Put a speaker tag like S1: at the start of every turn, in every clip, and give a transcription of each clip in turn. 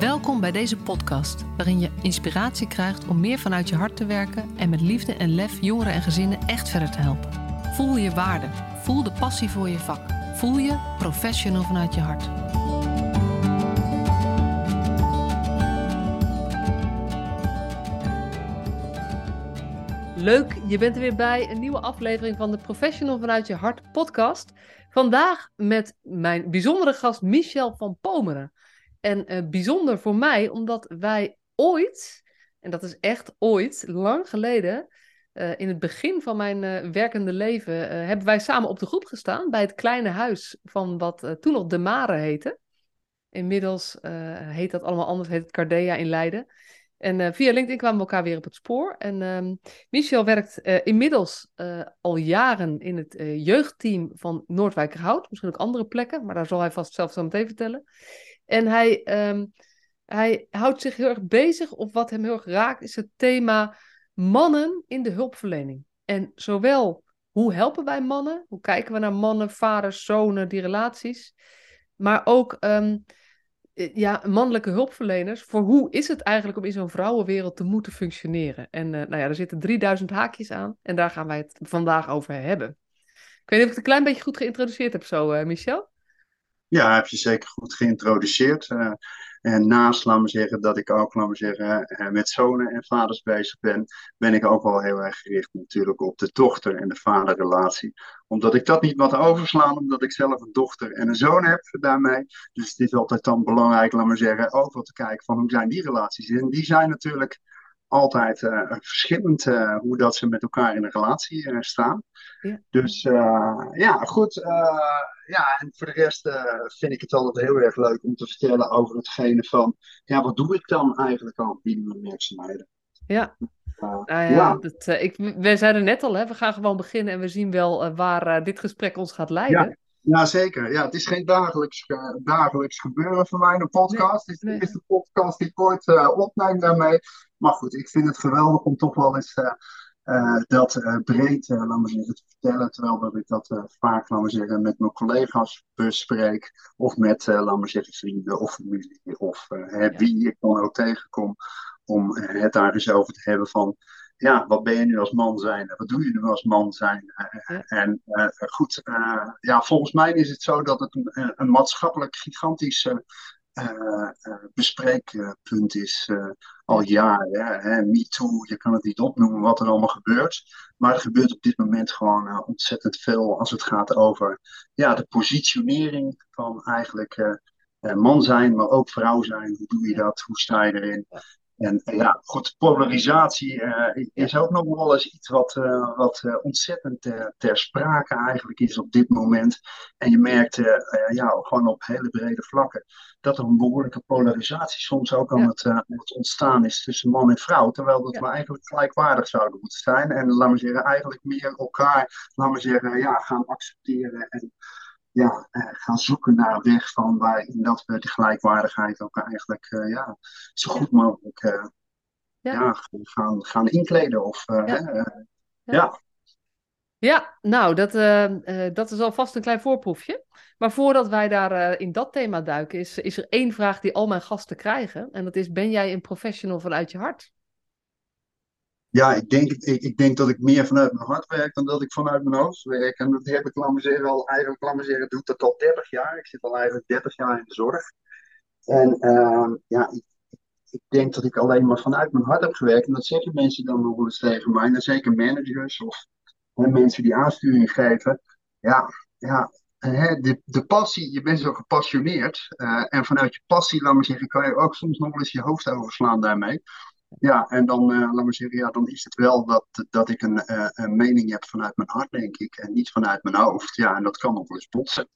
S1: Welkom bij deze podcast, waarin je inspiratie krijgt om meer vanuit je hart te werken en met liefde en lef jongeren en gezinnen echt verder te helpen. Voel je waarde, voel de passie voor je vak, voel je professional vanuit je hart. Leuk, je bent er weer bij een nieuwe aflevering van de Professional vanuit je hart podcast. Vandaag met mijn bijzondere gast Michel van Pomeren. En uh, bijzonder voor mij, omdat wij ooit, en dat is echt ooit, lang geleden, uh, in het begin van mijn uh, werkende leven, hebben wij samen op de groep gestaan bij het kleine huis van wat toen nog De Mare heette. Inmiddels heet dat allemaal anders, heet het Cardea in Leiden. En via LinkedIn kwamen we elkaar weer op het spoor. En ehm, Michel werkt inmiddels al jaren in het jeugdteam van Noordwijkerhout. Misschien ook andere plekken, maar daar zal hij vast zelf zo meteen vertellen. En hij, um, hij houdt zich heel erg bezig, of wat hem heel erg raakt, is het thema mannen in de hulpverlening. En zowel hoe helpen wij mannen, hoe kijken we naar mannen, vaders, zonen, die relaties, maar ook um, ja, mannelijke hulpverleners. Voor hoe is het eigenlijk om in zo'n vrouwenwereld te moeten functioneren? En uh, nou ja, er zitten 3000 haakjes aan en daar gaan wij het vandaag over hebben. Ik weet niet of ik het een klein beetje goed geïntroduceerd heb zo, uh, Michel.
S2: Ja, heb je zeker goed geïntroduceerd. Uh, en naast, laat me zeggen, dat ik ook, laat me zeggen, uh, met zonen en vaders bezig ben, ben ik ook wel heel erg gericht natuurlijk op de dochter- en de vaderrelatie. Omdat ik dat niet wat overslaan, omdat ik zelf een dochter en een zoon heb daarmee. Dus het is altijd dan belangrijk, laat me zeggen, ook wel te kijken van hoe zijn die relaties. En die zijn natuurlijk altijd uh, verschillend hoe dat ze met elkaar in een relatie staan. Ja. Dus ja, goed ja, en voor de rest vind ik het altijd heel erg leuk om te vertellen over hetgene van, ja, wat doe ik dan eigenlijk al binnen mijn werkzaamheden?
S1: Ja. Uh, nou ja, ja. Dat, uh, ik, we zeiden net al, hè, we gaan gewoon beginnen en we zien wel waar dit gesprek ons gaat leiden.
S2: Ja. Ja, zeker. Ja, het is geen dagelijks, dagelijks gebeuren voor mij, een podcast. Nee, nee. Het is de podcast die ik ooit opneem daarmee. Maar goed, ik vind het geweldig om toch wel eens uh, dat uh, breed, uh, laat maar zeggen, te vertellen. Terwijl dat ik dat vaak, laat maar zeggen, met mijn collega's bespreek. Of met, laat maar zeggen, vrienden of familie. Of ja. wie ik dan ook tegenkom. Om het daar eens over te hebben van, ja, wat ben je nu als man zijn? Wat doe je nu als man zijn? Ja. En goed, ja, volgens mij is het zo dat het een, een maatschappelijk gigantisch bespreekpunt is uh, al jaren. Hè? MeToo, je kan het niet opnoemen wat er allemaal gebeurt. Maar er gebeurt op dit moment gewoon ontzettend veel als het gaat over ja, de positionering van eigenlijk man zijn, maar ook vrouw zijn. Hoe doe je dat? Hoe sta je erin? En ja, goed, polarisatie uh, is ook nog wel eens iets wat, uh, wat uh, ontzettend ter sprake eigenlijk is op dit moment. En je merkt ja, gewoon op hele brede vlakken dat er een behoorlijke polarisatie soms ook aan, ja. het, aan het ontstaan is tussen man en vrouw. Terwijl dat ja. we eigenlijk gelijkwaardig zouden moeten zijn. En laten we zeggen, eigenlijk meer elkaar, laten we zeggen, ja, gaan accepteren en ja, uh, gaan zoeken naar een weg van waarin dat we de gelijkwaardigheid ook eigenlijk uh, ja, zo goed mogelijk ja. ja. gaan, gaan inkleden. Of, ja. ja.
S1: Ja, nou, dat, dat is alvast een klein voorproefje. Maar voordat wij daar in dat thema duiken, is, is er één vraag die al mijn gasten krijgen. En dat is, ben jij een professional vanuit je hart?
S2: Ja, ik denk, ik, ik, denk dat ik meer vanuit mijn hart werk dan dat ik vanuit mijn hoofd werk. En dat heb ik, laat al eigenlijk, laat zeggen, dat al 30 jaar. Ik zit al eigenlijk 30 jaar in de zorg. En uh, ja, ik, ik, denk dat ik alleen maar vanuit mijn hart heb gewerkt. En dat zeggen mensen dan nog eens tegen mij. En zeker managers of mensen die aansturing geven. Ja, ja hè, de, de passie, je bent zo gepassioneerd. Uh, en vanuit je passie, laat me zeggen, kan je ook soms nog wel eens je hoofd overslaan daarmee. Ja, en dan, uh, laat maar zeggen, ja, dan is het wel dat, dat ik een, uh, een mening heb vanuit mijn hart, denk ik, en niet vanuit mijn hoofd. Ja, en dat kan nog wel eens botsen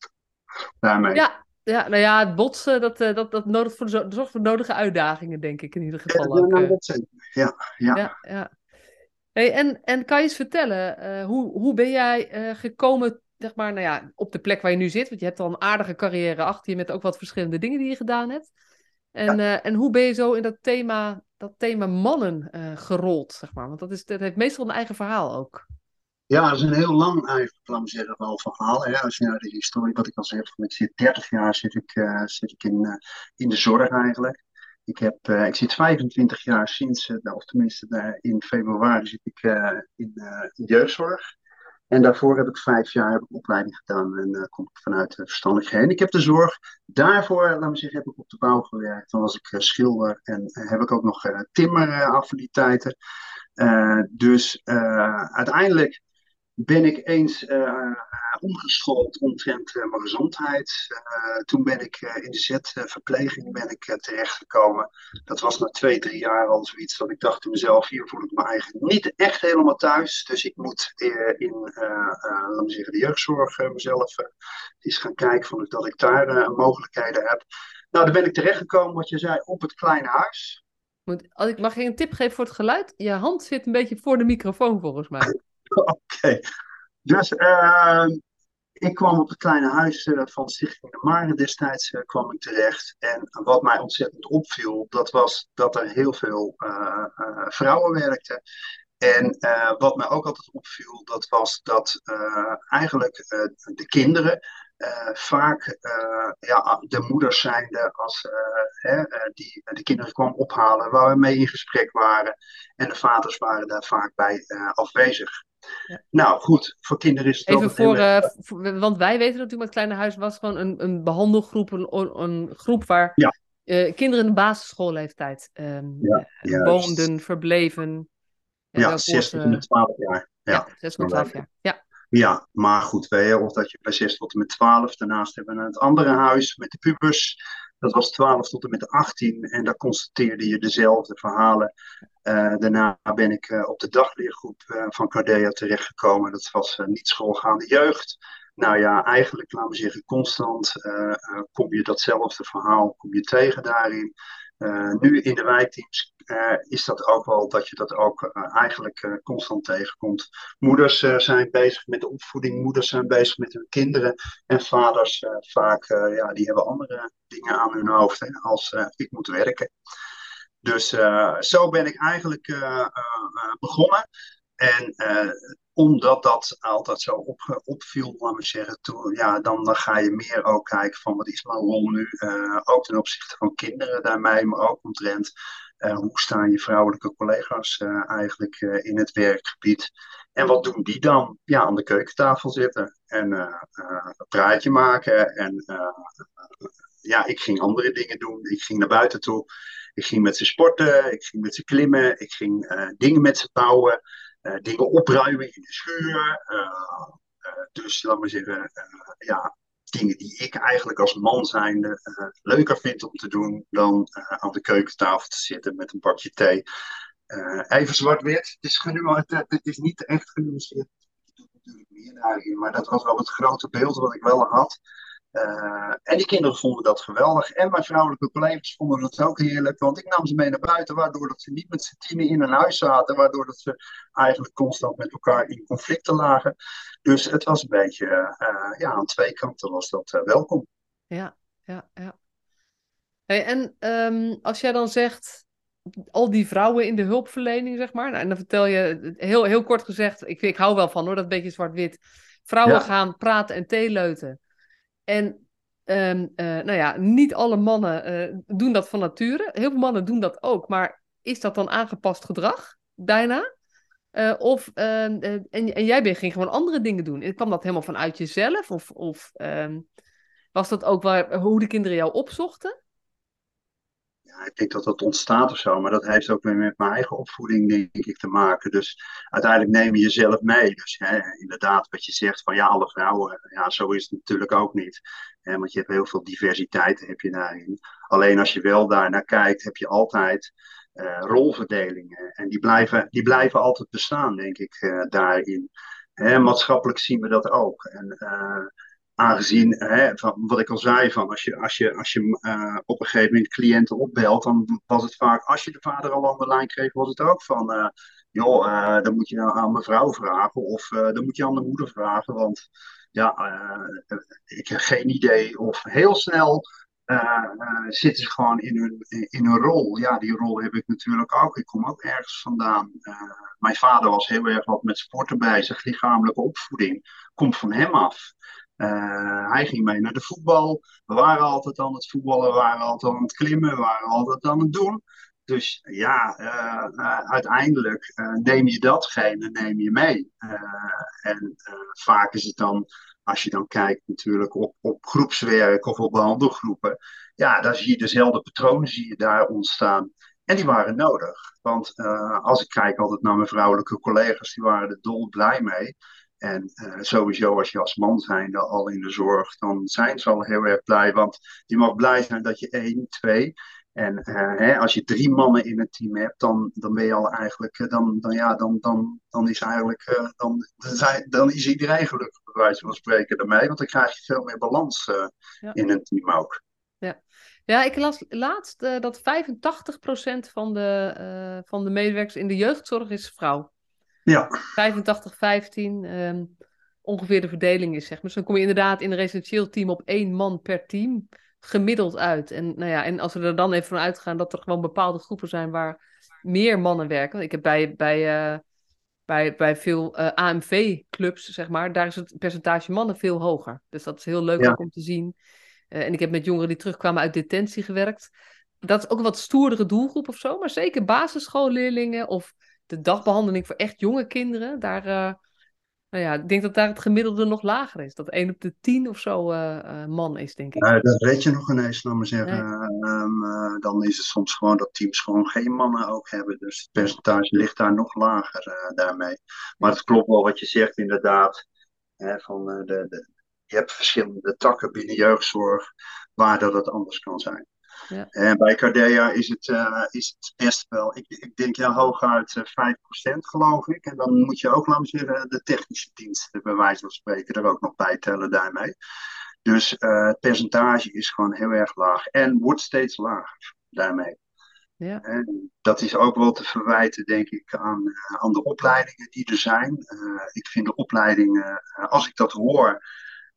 S2: daarmee.
S1: Ja, ja, nou ja, het botsen, dat, uh, dat, dat nodigt voor zorgt voor nodige uitdagingen, denk ik, in ieder geval. Ja,
S2: nou, dat. Ja, ja.
S1: ja, ja. Hey, en, en kan je eens vertellen, hoe, hoe ben jij gekomen, zeg maar, nou ja, op de plek waar je nu zit? Want je hebt al een aardige carrière achter je met ook wat verschillende dingen die je gedaan hebt. En, ja. en hoe ben je zo in dat thema dat thema mannen uh, gerold, zeg maar? Want dat, is, dat heeft meestal een eigen verhaal ook.
S2: Ja, dat is een heel lang eigenlijk, zeggen, wel verhaal. Hè? Als je naar de historie, wat ik al zeg, van ik zit 30 jaar zit ik, uh, zit ik in, uh, in de zorg eigenlijk. Ik, heb, ik zit 25 jaar sinds, of tenminste in februari zit ik in, in jeugdzorg. En daarvoor heb ik vijf jaar opleiding gedaan en uh, kom ik vanuit de verstandelijkheid. Ik heb de zorg. Daarvoor, laat me zeggen, heb ik op de bouw gewerkt. Dan was ik uh, schilder en uh, heb ik ook nog timmeraffiniteiten. dus uiteindelijk ben ik eens uh, omgeschoold omtrent uh, mijn gezondheid. Uh, toen ben ik in de Z-verpleging ben ik terechtgekomen. Dat was na twee, drie jaar al zoiets dat ik dacht in mezelf, hier voel ik me eigenlijk niet echt helemaal thuis. Dus ik moet in, laten we zeggen, de jeugdzorg mezelf eens gaan kijken van dat ik daar mogelijkheden heb. Nou, daar ben ik terechtgekomen, wat je zei, op het kleine huis.
S1: Moet, ik mag je een tip geven voor het geluid? Je hand zit een beetje voor de microfoon volgens mij.
S2: Oké. Dus uh, ik kwam op het kleine huis uh, van Stichting de Mare destijds uh, kwam ik terecht. En wat mij ontzettend opviel, dat was dat er heel veel vrouwen werkten. En wat mij ook altijd opviel, dat was dat eigenlijk de kinderen vaak ja, de moeders zijnde als hè, die de kinderen kwam ophalen, waar we mee in gesprek waren. En de vaders waren daar vaak bij afwezig. Nou goed, voor kinderen is het
S1: Even voor, uh, want wij weten natuurlijk met Kleine Huis was gewoon een, een behandelgroep, een, een groep waar ja. uh, kinderen in de basisschoolleeftijd um, ja, uh, woonden, verbleven.
S2: Ja, 6 tot en met 12 jaar. Ja, ja
S1: 6 tot 12 jaar. Ja.
S2: Ja, maar goed, weet of dat je bij 6 tot en met 12. Daarnaast hebben we het andere huis met de pubers. Dat was 12 tot en met 18 en daar constateerde je dezelfde verhalen. Uh, daarna ben ik uh, op de dagleergroep uh, van Cardea terechtgekomen. Dat was niet schoolgaande jeugd. Nou ja, eigenlijk, laten we zeggen, constant kom je datzelfde verhaal kom je tegen daarin. nu in de wijkteams is dat ook wel dat je dat ook eigenlijk constant tegenkomt. Moeders zijn bezig met de opvoeding, moeders zijn bezig met hun kinderen. En vaders vaak, ja, die hebben andere dingen aan hun hoofd als ik moet werken. Dus zo ben ik eigenlijk begonnen. En omdat dat altijd zo op, opviel, laat me zeggen, toen, ja, dan, dan ga je meer ook kijken van wat is mijn rol nu, ook ten opzichte van kinderen daarmee, maar ook omtrent hoe staan je vrouwelijke collega's eigenlijk in het werkgebied. En wat doen die dan? Ja, aan de keukentafel zitten en een praatje maken. En ja, ik ging andere dingen doen. Ik ging naar buiten toe. Ik ging met ze sporten, ik ging met ze klimmen, ik ging dingen met ze bouwen, dingen opruimen in de schuur. Dus laat maar zeggen, ja, dingen die ik eigenlijk als man zijnde leuker vind om te doen dan aan de keukentafel te zitten met een bakje thee. even zwart-wit, het, is het is niet echt genuanceerd. Ik doe natuurlijk meer daarin, maar dat was wel het grote beeld wat ik wel had. Uh, en die kinderen vonden dat geweldig. En mijn vrouwelijke collega's vonden dat ook heerlijk. Want ik nam ze mee naar buiten, waardoor dat ze niet met z'n tienen in een huis zaten. Waardoor dat ze eigenlijk constant met elkaar in conflicten lagen. Dus het was een beetje, uh, ja, aan twee kanten was dat uh, welkom.
S1: Ja, ja, ja. Hey, en um, als jij dan zegt, al die vrouwen in de hulpverlening, zeg maar. Nou, en dan vertel je, heel, heel kort gezegd, ik, ik hou wel van hoor, dat beetje zwart-wit. Vrouwen ja. gaan praten en theeleuten. En um, uh, nou ja, niet alle mannen uh, doen dat van nature. Heel veel mannen doen dat ook, maar is dat dan aangepast gedrag bijna? Uh, of, ehm, en, en jij ging gewoon andere dingen doen. Kwam dat helemaal vanuit jezelf? Of, of um, was dat ook waar, hoe de kinderen jou opzochten?
S2: Ja, ik denk dat dat ontstaat of zo, maar dat heeft ook weer met mijn eigen opvoeding, denk ik, te maken. Dus uiteindelijk neem je jezelf mee. Dus hè, inderdaad, wat je zegt van ja, alle vrouwen, ja, zo is het natuurlijk ook niet. Hè, want je hebt heel veel diversiteit heb je daarin. Alleen als je wel daar naar kijkt, heb je altijd uh, rolverdelingen. En die blijven, die blijven altijd bestaan, denk ik, uh, daarin. Hè, maatschappelijk zien we dat ook. En, uh, aangezien, hè, van wat ik al zei, van als je, als je, als je uh, op een gegeven moment cliënten opbelt, dan was het vaak, als je de vader al aan de lijn kreeg, was het ook van, uh, joh, uh, dan moet je nou aan mevrouw vragen of dan moet je aan de moeder vragen, want ja, ik heb geen idee. Of heel snel zitten ze gewoon in hun, in hun rol. Ja, die rol heb ik natuurlijk ook. Ik kom ook ergens vandaan. mijn vader was heel erg wat met sporten bezig, lichamelijke opvoeding. Komt van hem af. Hij ging mee naar de voetbal. We waren altijd aan het voetballen, we waren altijd aan het klimmen, we waren altijd aan het doen. Dus ja, uiteindelijk neem je datgene neem je mee. en vaak is het dan als je dan kijkt natuurlijk op, op groepswerk of op behandelgroepen, ja, dan zie je dezelfde patronen zie je daar ontstaan. En die waren nodig. Want als ik kijk altijd naar mijn vrouwelijke collega's, die waren er dol blij mee. En uh, sowieso als je als man zijnde al in de zorg, dan zijn ze al heel erg blij. Want je mag blij zijn dat je één, twee, en uh, hè, als je drie mannen in een team hebt, dan, dan ben je al eigenlijk, uh, dan, dan, ja, dan, dan, dan is eigenlijk, uh, dan, dan is iedereen gelukkig, bij wijze van spreken, daarmee. Want dan krijg je veel meer balans ja. in een team ook.
S1: Ja, ja ik las laatst dat 85% van de, van de medewerkers in de jeugdzorg is vrouw.
S2: Ja.
S1: 85, 15, um, ongeveer de verdeling is, zeg maar. Dus dan kom je inderdaad in een residentieel team op één man per team gemiddeld uit. En, nou ja, en als we er dan even van uitgaan dat er gewoon bepaalde groepen zijn waar meer mannen werken. Ik heb bij, bij, uh, bij, bij veel uh, eh, AMV-clubs, zeg maar, daar is het percentage mannen veel hoger. Dus dat is heel leuk ja. om te zien. Uh, en ik heb met jongeren die terugkwamen uit detentie gewerkt. Dat is ook een wat stoerdere doelgroep of zo. Maar zeker basisschoolleerlingen of de dagbehandeling voor echt jonge kinderen. Daar, nou ja, ik denk dat daar het gemiddelde nog lager is. Dat 1 op de 10 of zo uh, man is, denk ik.
S2: Uh, dat weet je nog ineens, laat maar zeggen. Um, uh, dan is het soms gewoon dat teams gewoon geen mannen ook hebben. Dus het percentage ligt daar nog lager daarmee. Maar het klopt wel wat je zegt, inderdaad. Hè, van, de, de, je hebt verschillende takken binnen jeugdzorg waar dat het anders kan zijn. Ja. En bij Cardea is het, uh, is het best wel, ik, ik denk ja, hooguit uh, eh, 5% geloof ik. En dan moet je ook, zeggen, de technische diensten bij wijze van spreken er ook nog bij tellen daarmee. Dus uh, het percentage is gewoon heel erg laag en wordt steeds lager daarmee. Ja. En dat is ook wel te verwijten, denk ik, aan, aan de opleidingen die er zijn. ik vind de opleidingen, als ik dat hoor,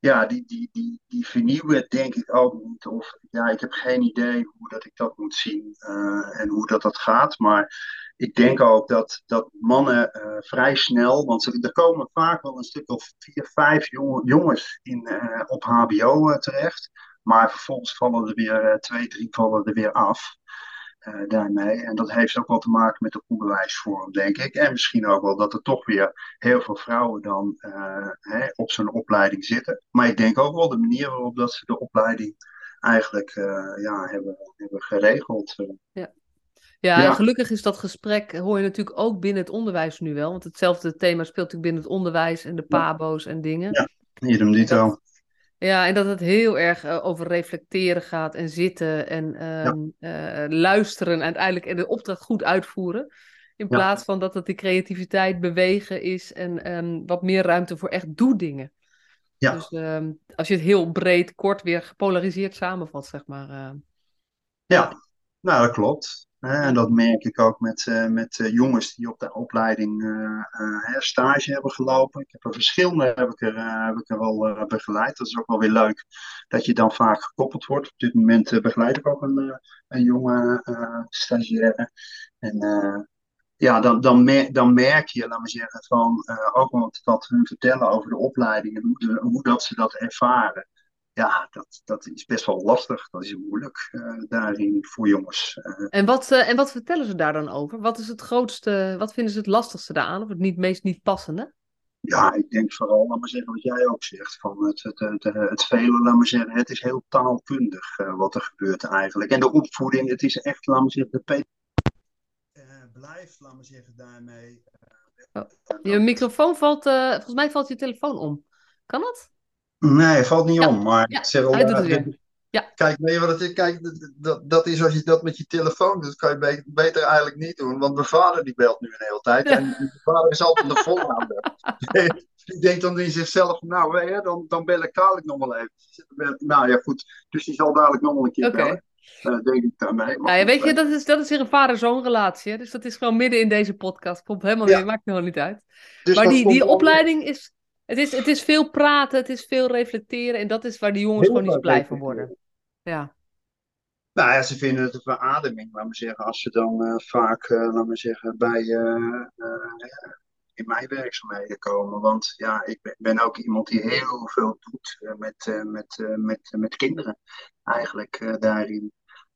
S2: ja, die, die, die, die vernieuwen denk ik ook niet. Of ja, ik heb geen idee hoe dat ik dat moet zien uh, en hoe dat, dat gaat. Maar ik denk ook dat, dat mannen uh, vrij snel, want er komen vaak wel een stuk of vier, vijf jonge, jongens in, uh, op HBO terecht. Maar vervolgens vallen er weer twee, drie vallen er weer af. Uh, daarmee. En dat heeft ook wel te maken met de onderwijsvorm, denk ik. En misschien ook wel dat er toch weer heel veel vrouwen dan uh, hè, op zo'n opleiding zitten. Maar ik denk ook wel de manier waarop dat ze de opleiding eigenlijk uh, ja, hebben, hebben geregeld.
S1: Ja. Ja, ja. En gelukkig is dat gesprek, hoor je natuurlijk ook binnen het onderwijs nu wel. Want hetzelfde thema speelt natuurlijk binnen het onderwijs en de pabo's en dingen.
S2: Ja, idem dito.
S1: Ja, en dat het heel erg uh, over reflecteren gaat en zitten en um, ja. uh, luisteren en uiteindelijk en de opdracht goed uitvoeren. In plaats van dat het de creativiteit bewegen is en um, wat meer ruimte voor echt doe-dingen. Ja. Dus um, als je het heel breed, kort weer gepolariseerd samenvat, zeg maar. Uh...
S2: Ja, nou dat klopt. En dat merk ik ook met, uh, met uh, jongens die op de opleiding uh, stage hebben gelopen. Ik heb er verschillende heb ik er, heb ik er wel begeleid. Dat is ook wel weer leuk dat je dan vaak gekoppeld wordt. Op dit moment begeleid ik ook een, een jonge stagiaire. En ja, dan, dan, mer dan merk je, laat maar zeggen, van ook wat, wat hun vertellen over de opleiding en hoe, de, hoe dat ze dat ervaren ja, dat, dat is best wel lastig. Dat is moeilijk uh, daarin voor jongens.
S1: Uh, en, wat, uh, en wat vertellen ze daar dan over? Wat is het grootste, wat vinden ze het lastigste daaraan? Of het niet, meest niet passende?
S2: Ja, ik denk vooral, laat maar zeggen, wat jij ook zegt. Van het, het, het, het vele, laat maar zeggen, het is heel taalkundig wat er gebeurt eigenlijk. En de opvoeding, het is echt, laat maar zeggen, de blijf, laat maar zeggen, daarmee.
S1: Oh, je microfoon valt, volgens mij valt je telefoon om. Kan dat?
S2: Nee, valt niet om. Maar ja, zeg
S1: hij doet het weer. Ja.
S2: Kijk, weet je wat het is? Kijk, dat, dat is als je dat met je telefoon doet, kan je beter eigenlijk niet doen. Want mijn vader die belt nu een hele tijd. En mijn vader is altijd de volle Die denkt dan in zichzelf, nou weet je, dan, dan bel ik dadelijk nog wel even. Nou ja, goed. Dus die zal dadelijk nog wel een keer okay. bellen. Uh, denk ik daarmee.
S1: Maar ja, weet je, dat is, dat is weer een vader-zoon relatie. Dus dat is gewoon midden in deze podcast. Komt helemaal ja. niet, maakt nog niet uit. Dus maar die, die opleiding is het is, het is veel praten, het is veel reflecteren. En dat is waar de jongens gewoon niet blij van worden. Ja.
S2: Nou ja, ze vinden het een verademing, laat maar zeggen. Als ze dan uh, vaak, uh, laat maar zeggen, bij uh, in mijn werkzaamheden komen. Want ja, ik ben, ben ook iemand die heel veel doet uh, met, uh, met, uh, met, met kinderen. Eigenlijk daarin.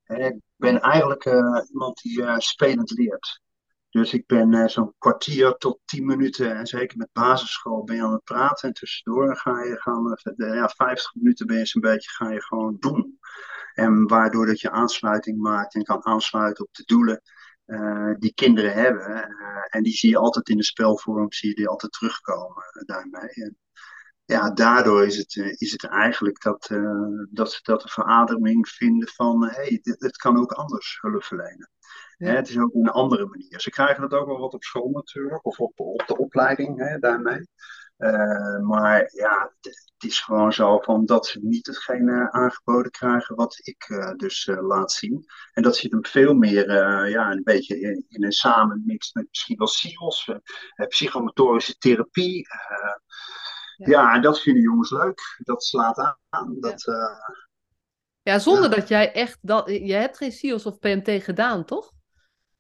S2: ik ben eigenlijk iemand die spelend leert. Dus ik ben zo'n kwartier tot tien minuten, en zeker met basisschool, ben je aan het praten. En tussendoor ga je gaan, ja, 50 minuten ben je zo'n beetje, ga je gewoon doen. En waardoor dat je aansluiting maakt en kan aansluiten op de doelen uh, die kinderen hebben. En die zie je altijd in de spelvorm, zie je die altijd terugkomen daarmee. Ja, daardoor is het, is het eigenlijk dat, dat ze dat een verademing vinden van, hé, hey, dit, kan ook anders hulp verlenen. Ja. het is ook een andere manier. Ze krijgen dat ook wel wat op school natuurlijk, of op, op de opleiding hè, daarmee. Uh, maar ja, het is gewoon zo van dat ze niet hetgene aangeboden krijgen wat ik uh, dus uh, laat zien. En dat zit hem veel meer ja, een beetje in, in, een samenmix met misschien wel SIOS, psychomotorische therapie. Ja. ja. en dat vinden jongens leuk. Dat slaat aan. Dat,
S1: ja. ja, zonder dat jij echt dat. Je hebt geen SIOS of PMT gedaan, toch?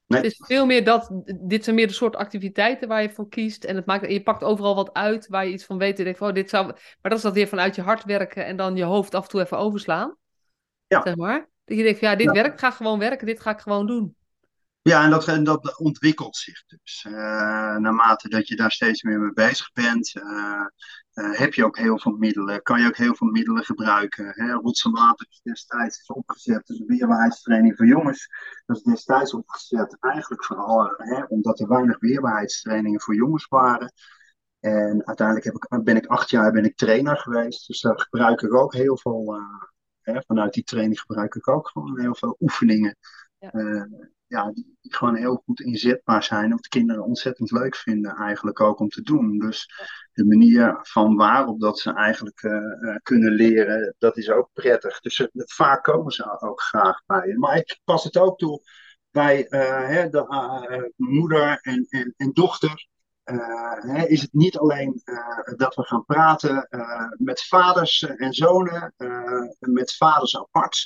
S1: Het is veel meer dat, dit zijn meer de soort activiteiten waar je voor kiest. En het maakt, je pakt overal wat uit waar je iets van weet. En denkt, oh, dit zou, maar dat is dat weer vanuit je hart werken en dan je hoofd af en toe even overslaan. Ja. Zeg maar. Dat je denkt, ja, dit werkt, ga gewoon werken, dit ga ik gewoon doen.
S2: Ja, en dat, en dat ontwikkelt zich dus. Uh, naarmate dat je daar steeds meer mee bezig bent, uh, heb je ook heel veel middelen, kan je ook heel veel middelen gebruiken. Hè? Water is destijds is opgezet, dus weerbaarheidstraining voor jongens. Dat is destijds opgezet eigenlijk vooral hè, omdat er weinig weerbaarheidstrainingen voor jongens waren. En uiteindelijk heb ik, ben ik acht jaar ben ik trainer geweest, dus daar gebruik ik ook heel veel, hè, vanuit die training gebruik ik ook gewoon heel veel oefeningen. Ja ja, die, gewoon heel goed inzetbaar zijn. De kinderen ontzettend leuk vinden eigenlijk ook om te doen. Dus de manier van waarop dat ze eigenlijk uh, kunnen leren, dat is ook prettig. Dus uh, vaak komen ze ook graag bij je. Maar ik pas het ook toe bij hè, de moeder en, en, en dochter. Hè, is het niet alleen dat we gaan praten met vaders en zonen, met vaders apart,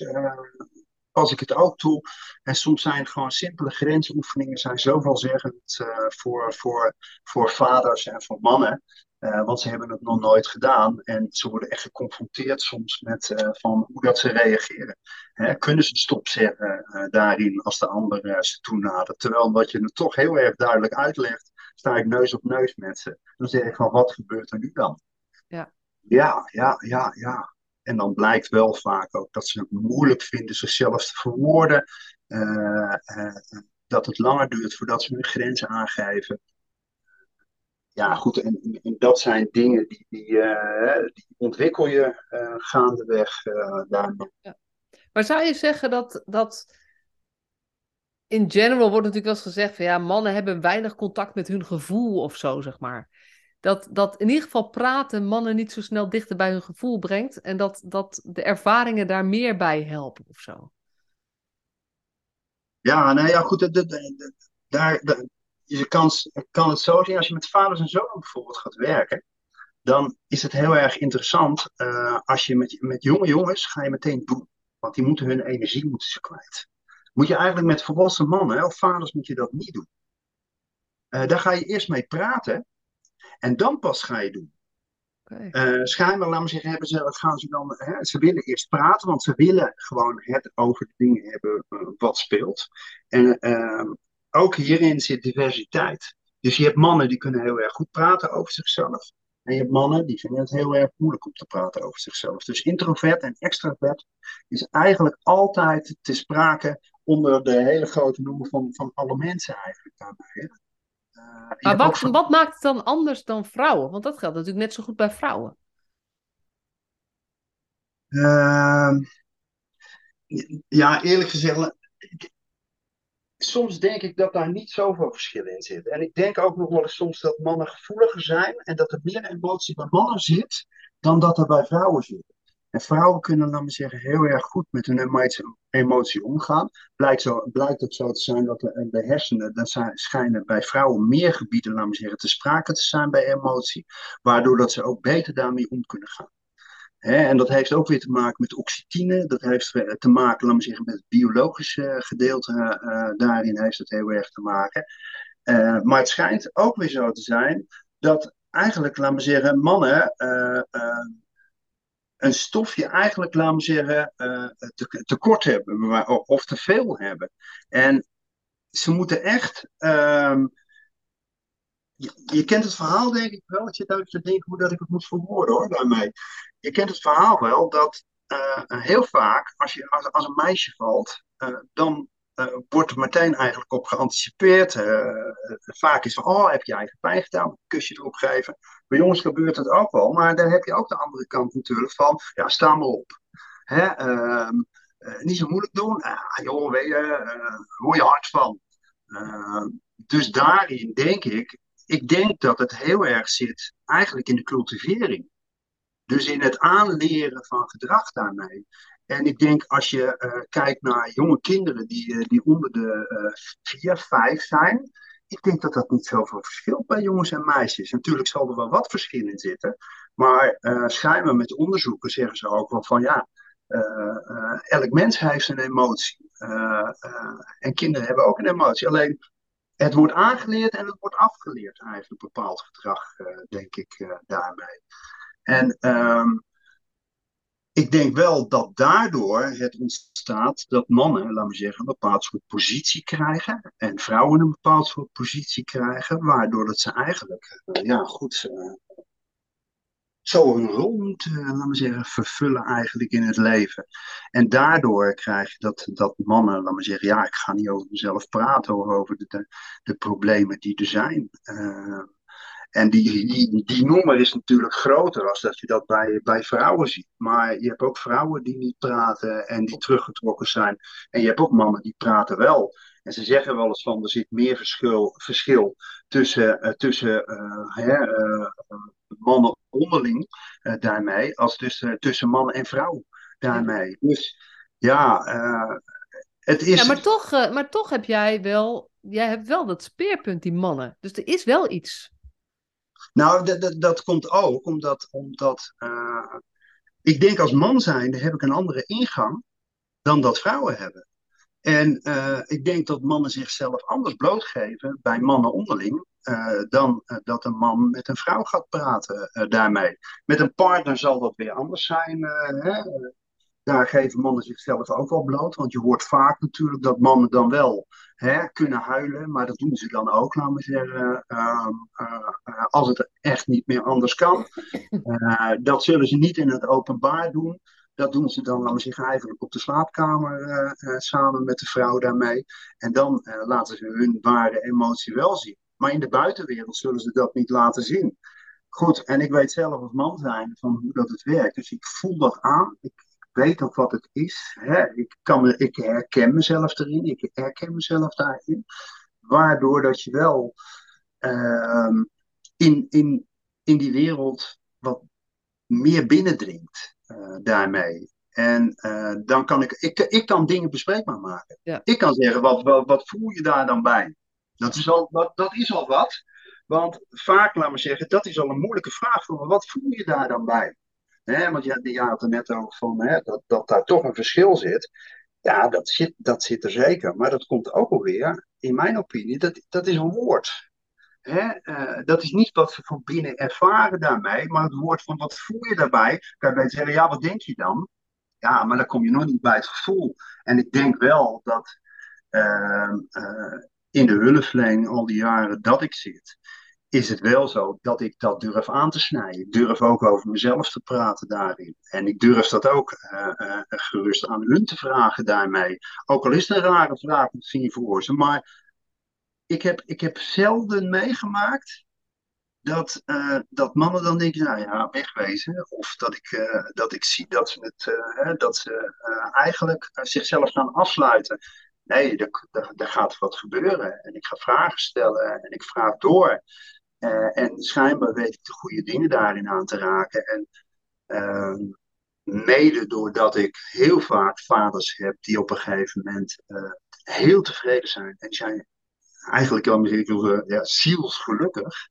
S2: pas ik het ook toe. En soms zijn gewoon simpele grensoefeningen, zijn zeggend uh, voor, voor, voor vaders en voor mannen. Uh, want ze hebben het nog nooit gedaan. En ze worden echt geconfronteerd soms met uh, van hoe dat ze reageren. Hè, kunnen ze stop zeggen daarin als de ander ze toenadert? Terwijl wat je het toch heel erg duidelijk uitlegt, sta ik neus op neus met ze. Dan zeg ik van wat gebeurt er nu dan? Ja, ja, ja, ja. ja. En dan blijkt wel vaak ook dat ze het moeilijk vinden zichzelf te verwoorden. Uh, uh, dat het langer duurt voordat ze hun grenzen aangeven. Ja, goed, en, en dat zijn dingen die, die, uh, die ontwikkel je gaandeweg daarmee.
S1: Maar zou je zeggen dat, dat in general wordt natuurlijk wel eens gezegd van ja, mannen hebben weinig contact met hun gevoel of zo, zeg maar dat, dat in ieder geval praten mannen niet zo snel dichter bij hun gevoel brengt. En dat, dat de ervaringen daar meer bij helpen of zo.
S2: Ja, nou ja, goed. De, de, daar, je kan, kan het zo zien, als je met vaders en zonen bijvoorbeeld gaat werken, dan is het heel erg interessant. Uh, als je met, met jonge jongens ga je meteen doen. Want die moeten hun energie moeten ze kwijt. Moet je eigenlijk met volwassen mannen of vaders moet je dat niet doen. Uh, daar ga je eerst mee praten. En dan pas ga je doen. Okay. Uh, schijnbaar, laat me zeggen, hebben ze, gaan ze dan. Hè, ze willen eerst praten, want ze willen gewoon het over de dingen hebben uh, wat speelt. En uh, ook hierin zit diversiteit. Dus je hebt mannen die kunnen heel erg goed praten over zichzelf. En je hebt mannen die vinden het heel erg moeilijk om te praten over zichzelf. Dus introvert en extrovert is eigenlijk altijd te sprake onder de hele grote noemer van, van alle mensen eigenlijk daarbij.
S1: Maar wat, wat, maakt het dan anders dan vrouwen? Want dat geldt natuurlijk net zo goed bij vrouwen.
S2: Uh, ja, eerlijk gezegd, soms denk ik dat daar niet zoveel verschil in zit. En ik denk ook nog wel eens soms dat mannen gevoeliger zijn en dat er meer emotie bij mannen zit dan dat er bij vrouwen zit. En vrouwen kunnen, laten we zeggen, heel erg goed met hun emotie, omgaan. Blijkt, zo, blijkt het zo te zijn dat de, de hersenen, dan schijnen bij vrouwen meer gebieden, laten we zeggen, te sprake te zijn bij emotie. Waardoor dat ze ook beter daarmee om kunnen gaan. en dat heeft ook weer te maken met oxytine. Dat heeft te maken, laten we zeggen, met het biologische gedeelte. Uh, daarin heeft het heel erg te maken. maar het schijnt ook weer zo te zijn dat eigenlijk, laten we zeggen, mannen een stofje eigenlijk, laten we zeggen, te, tekort hebben of te veel hebben. En ze moeten echt. Ehm, je, kent het verhaal, denk ik wel. Ik zit uit te denken hoe dat ik het moet verwoorden hoor, daarmee. Je kent het verhaal wel dat uh, heel vaak, als, je, als, een meisje valt, uh, dan wordt er meteen eigenlijk op geanticipeerd. vaak is van, oh, heb je eigen pijn gedaan, kusje erop geven. Bij jongens gebeurt het ook wel, maar dan heb je ook de andere kant natuurlijk van, ja, sta maar op. Hè, ehm, niet zo moeilijk doen. Ah, joh, je, hoor je hard van. Ehm, dus daarin denk ik, ik denk dat het heel erg zit eigenlijk in de cultivering. Dus in het aanleren van gedrag daarmee. En ik denk als je uh, kijkt naar jonge kinderen die, uh, die onder de uh, vier, vijf zijn. Ik denk dat dat niet zoveel verschilt bij jongens en meisjes. Natuurlijk zal er wel wat verschil in zitten. Maar schijnbaar met onderzoeken zeggen ze ook wel van ja. elk mens heeft een emotie. en kinderen hebben ook een emotie. Alleen het wordt aangeleerd en het wordt afgeleerd eigenlijk bepaald gedrag, denk ik daarmee. En um, ik denk wel dat daardoor het ontstaat dat mannen, laten we zeggen, een bepaald soort positie krijgen. En vrouwen een bepaald soort positie krijgen, waardoor dat ze eigenlijk, uh, ja goed, uh, zo een rol moeten, laten we zeggen, vervullen eigenlijk in het leven. En daardoor krijg je dat, dat mannen, laten we zeggen, ja, ik ga niet over mezelf praten, over de, de, de problemen die er zijn. Uh, en die, die, die nummer is natuurlijk groter als dat je dat bij, bij vrouwen ziet. Maar je hebt ook vrouwen die niet praten en die teruggetrokken zijn. En je hebt ook mannen die praten wel. En ze zeggen wel eens van er zit meer verschil, verschil tussen, uh, tussen uh, hè, uh, mannen onderling daarmee als tussen, tussen man en vrouw daarmee. Dus ja, het is.
S1: Ja, maar toch, maar toch heb jij wel, jij hebt wel dat speerpunt, die mannen. Dus er is wel iets.
S2: Nou, dat komt ook omdat, omdat uh, ik denk als man zijnde heb ik een andere ingang dan dat vrouwen hebben. En uh, ik denk dat mannen zichzelf anders blootgeven bij mannen onderling uh, dan dat een man met een vrouw gaat praten daarmee. Met een partner zal dat weer anders zijn. Hè? Daar geven mannen zichzelf ook wel bloot. Want je hoort vaak natuurlijk dat mannen dan wel hè, kunnen huilen. Maar dat doen ze dan ook, laten we zeggen. Uh, uh, als het echt niet meer anders kan. Uh, dat zullen ze niet in het openbaar doen. Dat doen ze dan, laten we zeggen, eigenlijk op de slaapkamer samen met de vrouw daarmee. En dan laten ze hun ware emotie wel zien. Maar in de buitenwereld zullen ze dat niet laten zien. Goed, en ik weet zelf als man zijn van hoe dat het werkt. Dus ik voel dat aan. Ik, weet ook wat het is. Hè? Ik, kan, ik herken mezelf erin, ik herken mezelf daarin. Waardoor dat je wel uh, in, in, in die wereld wat meer binnendringt uh, daarmee. En uh, dan kan ik, ik, ik kan dingen bespreekbaar maken. Ja. Ik kan zeggen, wat, wat, wat voel je daar dan bij? Dat is al, dat, dat is al wat. Want vaak, laat me zeggen, dat is al een moeilijke vraag voor me. Wat voel je daar dan bij? Want je, had er net over van, hè, dat, dat daar toch een verschil zit. Ja, dat zit, dat zit er zeker. Maar dat komt ook alweer, in mijn opinie, dat, dat is een woord. Hè? Uh, dat is niet wat ze van binnen ervaren daarmee, maar het woord van wat voel je daarbij. Kan je zeggen, ja, wat denk je dan? Ja, maar dan kom je nog niet bij het gevoel. En ik denk wel dat uh, uh, in de hulpverlening al die jaren dat ik zit, is het wel zo dat ik dat durf aan te snijden. Ik durf ook over mezelf te praten daarin. En ik durf dat ook uh, uh, gerust aan hun te vragen daarmee. Ook al is het een rare vraag misschien voor ze. Maar ik heb, ik heb zelden meegemaakt dat, uh, dat mannen dan denken, nou ja, wegwezen. Of dat ik, dat ik zie dat ze, het, dat ze eigenlijk zichzelf gaan afsluiten. Nee, er, er, er, gaat wat gebeuren. En ik ga vragen stellen en ik vraag door. Uh, en schijnbaar weet ik de goede dingen daarin aan te raken. En uh, mede doordat ik heel vaak vaders heb die op een gegeven moment uh, heel tevreden zijn. En zijn eigenlijk al misschien ja, zielsgelukkig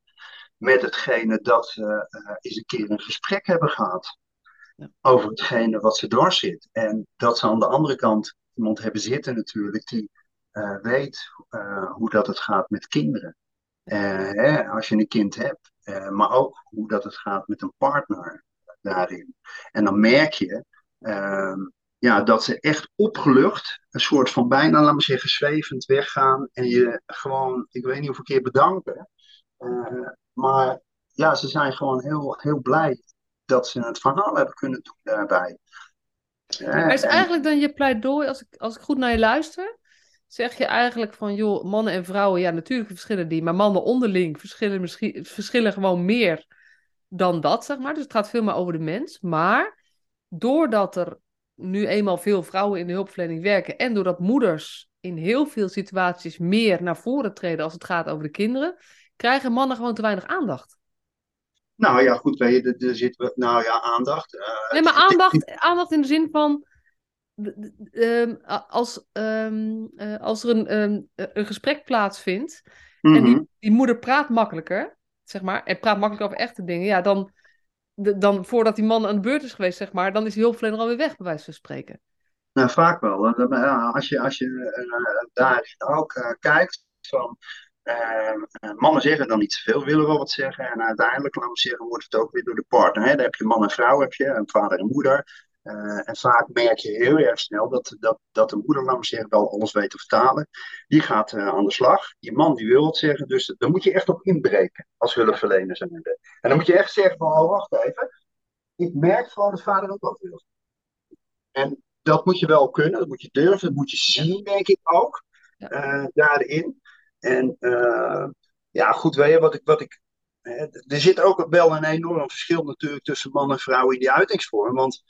S2: met hetgene dat ze eens een keer een gesprek hebben gehad. Ja. Over hetgene wat ze dwars zit. En dat ze aan de andere kant iemand hebben zitten natuurlijk die weet hoe dat het gaat met kinderen. Hè, als je een kind hebt. maar ook hoe dat het gaat met een partner daarin. En dan merk je ehm, ja, dat ze echt opgelucht, een soort van bijna, laat me zeggen, zwevend weggaan. En je gewoon, ik weet niet hoeveel keer bedanken. maar ja, ze zijn gewoon heel, heel blij dat ze het verhaal hebben kunnen doen daarbij.
S1: maar is eigenlijk dan je pleidooi, als ik, als ik goed naar je luister, zeg je eigenlijk van, joh, mannen en vrouwen, ja, natuurlijk verschillen die, maar mannen onderling verschillen, misschien, verschillen gewoon meer dan dat, zeg maar. Dus het gaat veel meer over de mens. Maar doordat er nu eenmaal veel vrouwen in de hulpverlening werken en doordat moeders in heel veel situaties meer naar voren treden als het gaat over de kinderen, krijgen mannen gewoon te weinig aandacht.
S2: Nou ja, goed, weet je, er zit nou ja, aandacht. Uh,
S1: nee, maar aandacht, aandacht in de zin van. Um, als, um, uh, als er een, um, een gesprek plaatsvindt mm -hmm. en die, mhm. die, moeder praat makkelijker, zeg maar, en praat makkelijker over echte dingen, ja, dan, de, dan voordat die man aan de beurt is geweest, zeg maar, dan is die hulpverlener alweer weg, bij wijze van spreken.
S2: Nou, vaak wel. Als je, als je uh, daarin ook kijkt, van uh, mannen zeggen dan niet zoveel, willen wel wat zeggen. En uiteindelijk, laten we zeggen, wordt het ook weer door de partner. Hè? Dan heb je man en vrouw, heb je, een vader en moeder. Uh, en vaak merk je heel erg snel dat, dat, dat de moeder, we zeggen, wel alles weet te vertalen. Die gaat uh, aan de slag. Die man die wil wat zeggen. Dus daar moet je echt op inbreken als hulpverlener. En dan moet je echt zeggen van, oh wacht even. Ik merk gewoon dat vader ook wat wil. En dat moet je wel kunnen, dat moet je durven, dat moet je zien, denk ik ook. Ja. daarin. En ja, goed, weet je wat ik. Wat ik hè, er zit ook wel een enorm verschil natuurlijk tussen man en vrouw in die uitingsvorm. Want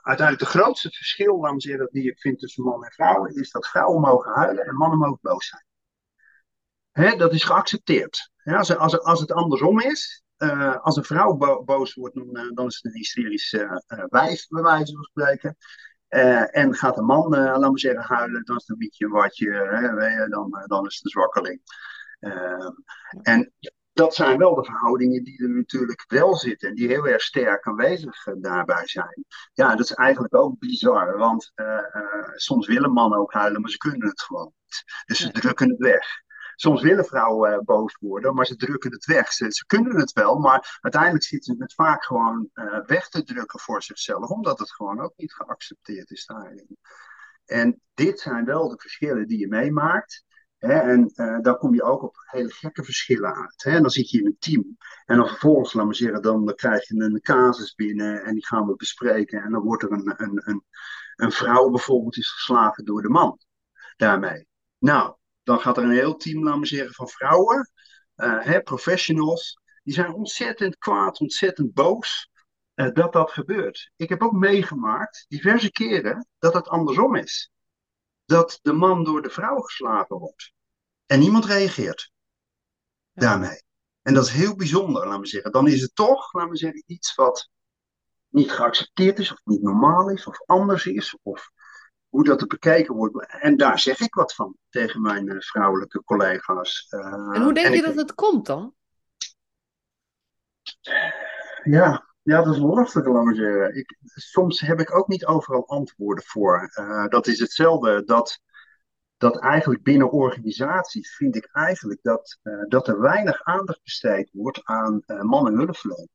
S2: uiteindelijk de grootste verschil, laat me zeggen, die ik vind tussen man en vrouw, is dat vrouwen mogen huilen en mannen mogen boos zijn. Hè, dat is geaccepteerd. Ja, als, als, het andersom is, uh, als een vrouw bo boos wordt, dan, dan is het een hysterisch wijf, bij wijze van spreken. Uh, en gaat een man, uh, laten we zeggen, huilen, dan is het een beetje een watje, hè, dan, uh, dan is het een zwakkeling. Ehm, en dat zijn wel de verhoudingen die er natuurlijk wel zitten en die heel erg sterk aanwezig daarbij zijn. Ja, dat is eigenlijk ook bizar, want soms willen mannen ook huilen, maar ze kunnen het gewoon niet. Dus ze drukken het weg. Soms willen vrouwen boos worden, maar ze drukken het weg. Ze, ze, kunnen het wel, maar uiteindelijk zitten ze het vaak gewoon weg te drukken voor zichzelf, omdat het gewoon ook niet geaccepteerd is daarin. En dit zijn wel de verschillen die je meemaakt. En uh, dan kom je ook op hele gekke verschillen uit. Hè? En dan zit je in een team. En dan vervolgens, laat maar zeggen, dan, krijg je een casus binnen en die gaan we bespreken. En dan wordt er een, een, een, een vrouw bijvoorbeeld is geslagen door de man daarmee. Nou, dan gaat er een heel team, laten we zeggen, van vrouwen, uh, hè, professionals, die zijn ontzettend kwaad, ontzettend boos uh, dat dat gebeurt. Ik heb ook meegemaakt, diverse keren, dat het andersom is. Dat de man door de vrouw geslagen wordt. En niemand reageert daarmee. En dat is heel bijzonder, laten we zeggen. Dan is het toch, laten we zeggen, iets wat niet geaccepteerd is, of niet normaal is, of anders is, of hoe dat er bekeken wordt. En daar zeg ik wat van tegen mijn uh, vrouwelijke collega's. Uh,
S1: en hoe denk je dat het komt dan?
S2: Ja, ja, dat is lastig, laat. Ik, soms heb ik ook niet overal antwoorden voor. Uh, dat is hetzelfde dat, dat eigenlijk binnen organisaties vind ik eigenlijk dat, uh, dat er weinig aandacht besteed wordt aan uh, mannen hulpverlening.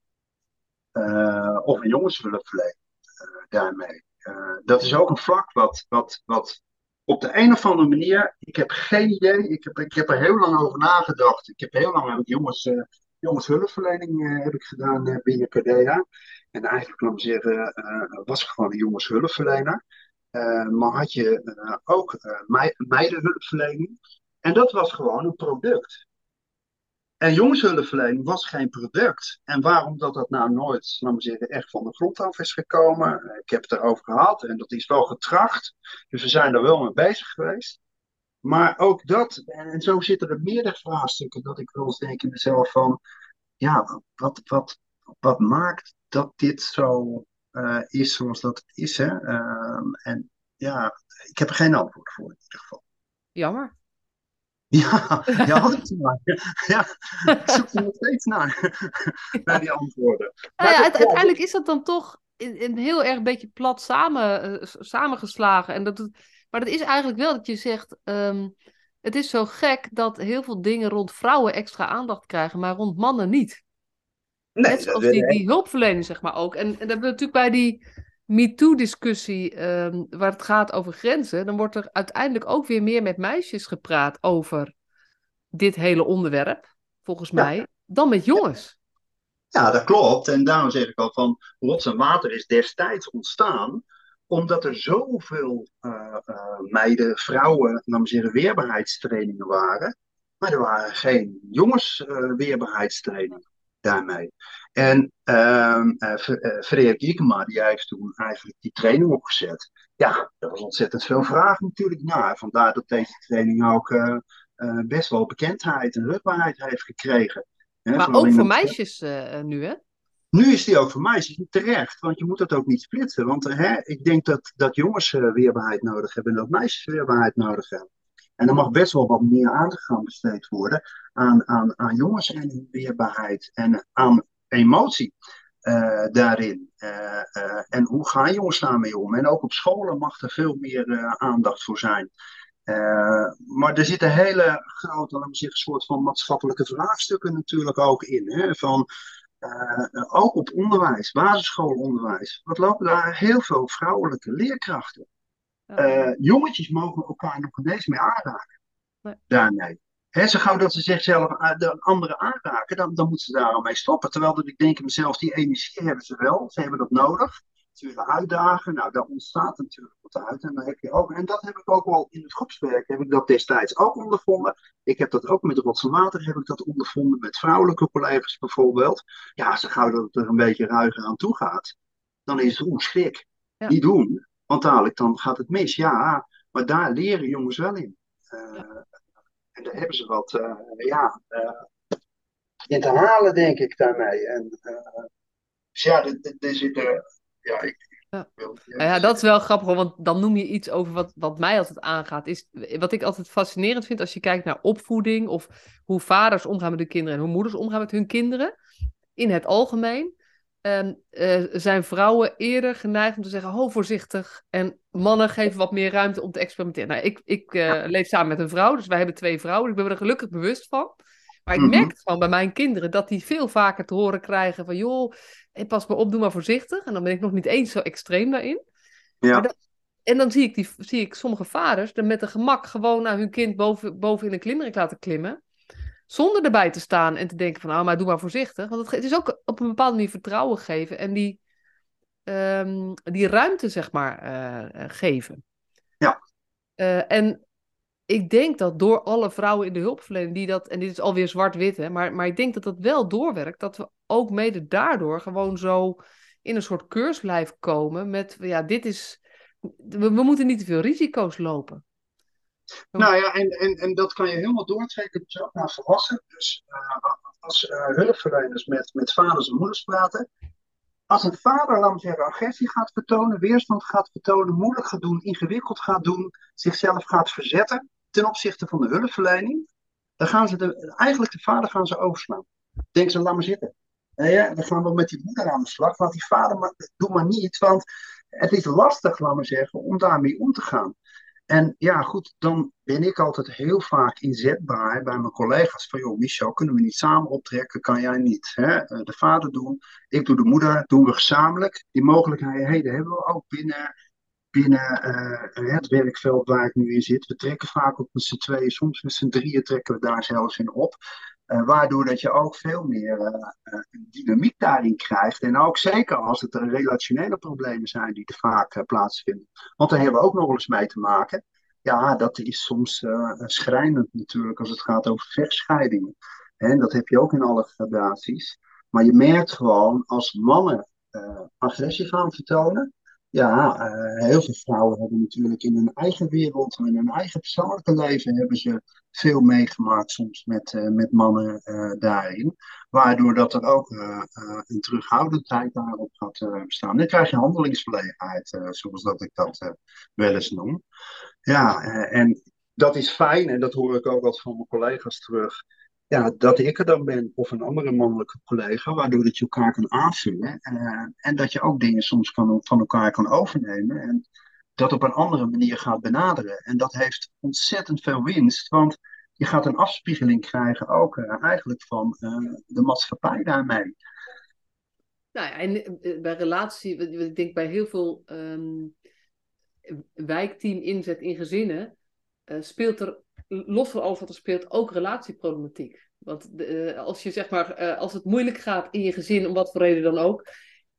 S2: of jongenshulpverlening daarmee. Dat is ook een vlak wat, wat, wat op de een of andere manier, ik heb geen idee, ik heb, ik heb er heel lang over nagedacht. Ik heb heel lang ik jongens, jongenshulpverlening uh, heb ik gedaan binnen Cadea. En eigenlijk, laat me zeggen, was ik gewoon een jongenshulpverlener. maar had je ook meidenhulpverlening. En dat was gewoon een product. En jongshulpverlening was geen product. En waarom dat dat nou nooit, laten zeggen, echt van de grond af is gekomen. Eh, ik heb het erover gehad en dat is wel getracht. Dus we zijn er wel mee bezig geweest. Maar ook dat, en zo zitten er meerdere vraagstukken dat ik wel eens denk in mezelf van, ja, wat, wat, wat maakt dat dit zo uh, is zoals dat is? Hè? Uh, en ja, ik heb er geen antwoord voor in ieder geval.
S1: Jammer.
S2: Ja, ja, had ik maar. Ja, ik zoek er nog steeds naar, naar die antwoorden.
S1: Nou ja, uiteindelijk is dat dan toch een heel erg beetje plat samen, uh, samengeslagen. En dat, maar dat is eigenlijk wel dat je zegt, um, het is zo gek dat heel veel dingen rond vrouwen extra aandacht krijgen, maar rond mannen niet. Nee, Net zoals die, die hulpverlening, zeg maar ook. En, en dat hebben we natuurlijk bij die MeToo-discussie, ehm, waar het gaat over grenzen, dan wordt er uiteindelijk ook weer meer met meisjes gepraat over dit hele onderwerp, volgens mij, dan met jongens.
S2: Ja, dat klopt. En daarom zeg ik al van, rots en water is destijds ontstaan omdat er zoveel uh, uh, meiden, vrouwen, we zeggen, weerbaarheidstrainingen waren. Maar er waren geen jongens uh, weerbaarheidstrainingen daarmee. En uh, Frederik Ikema, die heeft toen eigenlijk die training opgezet. Ja, er was ontzettend veel vraag natuurlijk naar. Vandaar dat deze training ook best wel bekendheid en rugbaarheid heeft gekregen.
S1: maar ook voor meisjes nu, hè?
S2: Nu is die ook voor meisjes terecht, want je moet dat ook niet splitsen. Want hè, ik denk dat, dat jongens weerbaarheid nodig hebben en dat meisjes weerbaarheid nodig hebben. En er mag best wel wat meer aandacht besteed worden aan, aan, aan jongens en hun weerbaarheid en aan emotie uh, daarin. Uh, en hoe gaan jongens daarmee om? En ook op scholen mag er veel meer aandacht voor zijn. maar er zitten hele grote, laten we zeggen, soort van maatschappelijke vraagstukken natuurlijk ook in. Hè? Van, ook op onderwijs, basisschoolonderwijs. Wat lopen daar heel veel vrouwelijke leerkrachten? Uh, jongetjes mogen elkaar nog ineens mee aanraken. Nee. Daarmee. He, zo gauw dat ze zichzelf eh, de anderen aanraken, dan, dan moeten ze daar al mee stoppen. Terwijl dat ik denk mezelf, die energie hebben ze wel, ze hebben dat nodig. Ze willen uitdagen, nou daar ontstaat natuurlijk wat uit. En, dan heb je ook, en dat heb ik ook wel in het groepswerk, heb ik dat destijds ook ondervonden. Ik heb dat ook met Rots en Water, heb ik dat ondervonden met vrouwelijke collega's bijvoorbeeld. Ja, zo gauw dat het er een beetje ruiger aan toe gaat, dan is het schrik. Ja. Niet doen. Want dadelijk dan gaat het mis, ja. Maar daar leren jongens wel in. Uh, en daar hebben ze wat, uh, ja, uh, in te halen, denk ik, daarmee. En, dus ja, er zit ja, ik,
S1: ja. Nou ja, dat is wel grappig, want dan noem je iets over wat, wat mij altijd aangaat. Is, wat ik altijd fascinerend vind als je kijkt naar opvoeding of hoe vaders omgaan met hun kinderen en hoe moeders omgaan met hun kinderen in het algemeen um, uh, zijn vrouwen eerder geneigd om te zeggen, ho, voorzichtig. En mannen geven wat meer ruimte om te experimenteren. Nou, ik, ik uh, leef samen met een vrouw, dus wij hebben twee vrouwen. Ik ben er gelukkig bewust van. Maar ik -hmm. merk gewoon bij mijn kinderen dat die veel vaker te horen krijgen van, joh, pas maar op, doe maar voorzichtig. En dan ben ik nog niet eens zo extreem daarin. Ja. Dat, en dan zie ik, die, zie ik sommige vaders er met een gemak gewoon naar hun kind boven, boven in een klimmerik laten klimmen. Zonder erbij te staan en te denken van, nou, maar doe maar voorzichtig. Want het, is ook op een bepaalde manier vertrouwen geven en die, um, die ruimte, zeg maar, uh, geven.
S2: Ja.
S1: Uh, en ik denk dat door alle vrouwen in de hulpverlening die dat, en dit is alweer zwart-wit, hè, maar, maar ik denk dat dat wel doorwerkt, dat we ook mede daardoor gewoon zo in een soort keurslijf komen met, ja, dit is, we, moeten niet te veel risico's lopen.
S2: Nou ja, en, en, en dat kan je helemaal doortrekken dus ook naar volwassenen. Dus uh, als uh, hulpverleners met, met vaders en moeders praten. Als een vader, laat zeggen, agressie gaat vertonen, weerstand gaat vertonen, moeilijk gaat doen, ingewikkeld gaat doen, zichzelf gaat verzetten ten opzichte van de hulpverlening, dan gaan ze de, eigenlijk de vader gaan ze overslaan. Denk ze, laat maar zitten. En ja, dan gaan we met die moeder aan de slag. Want die vader, maar, doe maar niet. Want het is lastig, laat maar zeggen, om daarmee om te gaan. En ja, goed, dan ben ik altijd heel vaak inzetbaar bij mijn collega's. Van joh, Michel, kunnen we niet samen optrekken? Kan jij niet? Hè? Eh, de vader doen, ik doe de moeder, doen we gezamenlijk. Die mogelijkheden hebben we ook binnen, binnen uh, het werkveld waar ik nu in zit. We trekken vaak op met z'n tweeën, soms met z'n drieën trekken we daar zelfs in op. Uh, waardoor dat je ook veel meer uh, dynamiek daarin krijgt. En ook zeker als het relationele problemen zijn die er vaak plaatsvinden. Want daar hebben we ook nog eens mee te maken. Ja, dat is soms schrijnend natuurlijk als het gaat over vechtscheidingen. En dat heb je ook in alle gradaties. Maar je merkt gewoon als mannen agressie gaan vertonen, ja, uh, heel veel vrouwen hebben natuurlijk in hun eigen wereld, in hun eigen persoonlijke leven, hebben ze veel meegemaakt soms met, uh, met mannen uh, daarin. Waardoor dat er ook een terughoudendheid daarop gaat bestaan. Dan krijg je handelingsverlegenheid, zoals dat ik dat wel eens noem. Ja, en dat is fijn en dat hoor ik ook altijd van mijn collega's terug ja, dat ik er dan ben of een andere mannelijke collega, waardoor dat je elkaar kan aanvullen. Uh, en dat je ook dingen soms kan, van elkaar kan overnemen. En dat op een andere manier gaat benaderen. En dat heeft ontzettend veel winst, want je gaat een afspiegeling krijgen ook uh, eigenlijk van uh, de maatschappij daarmee.
S1: Nou ja, en bij relatie, ik denk bij heel veel um, wijkteam inzet in gezinnen, speelt er, los van alles wat er speelt, ook relatieproblematiek. Want de, als je zeg maar, als het moeilijk gaat in je gezin, om wat voor reden dan ook,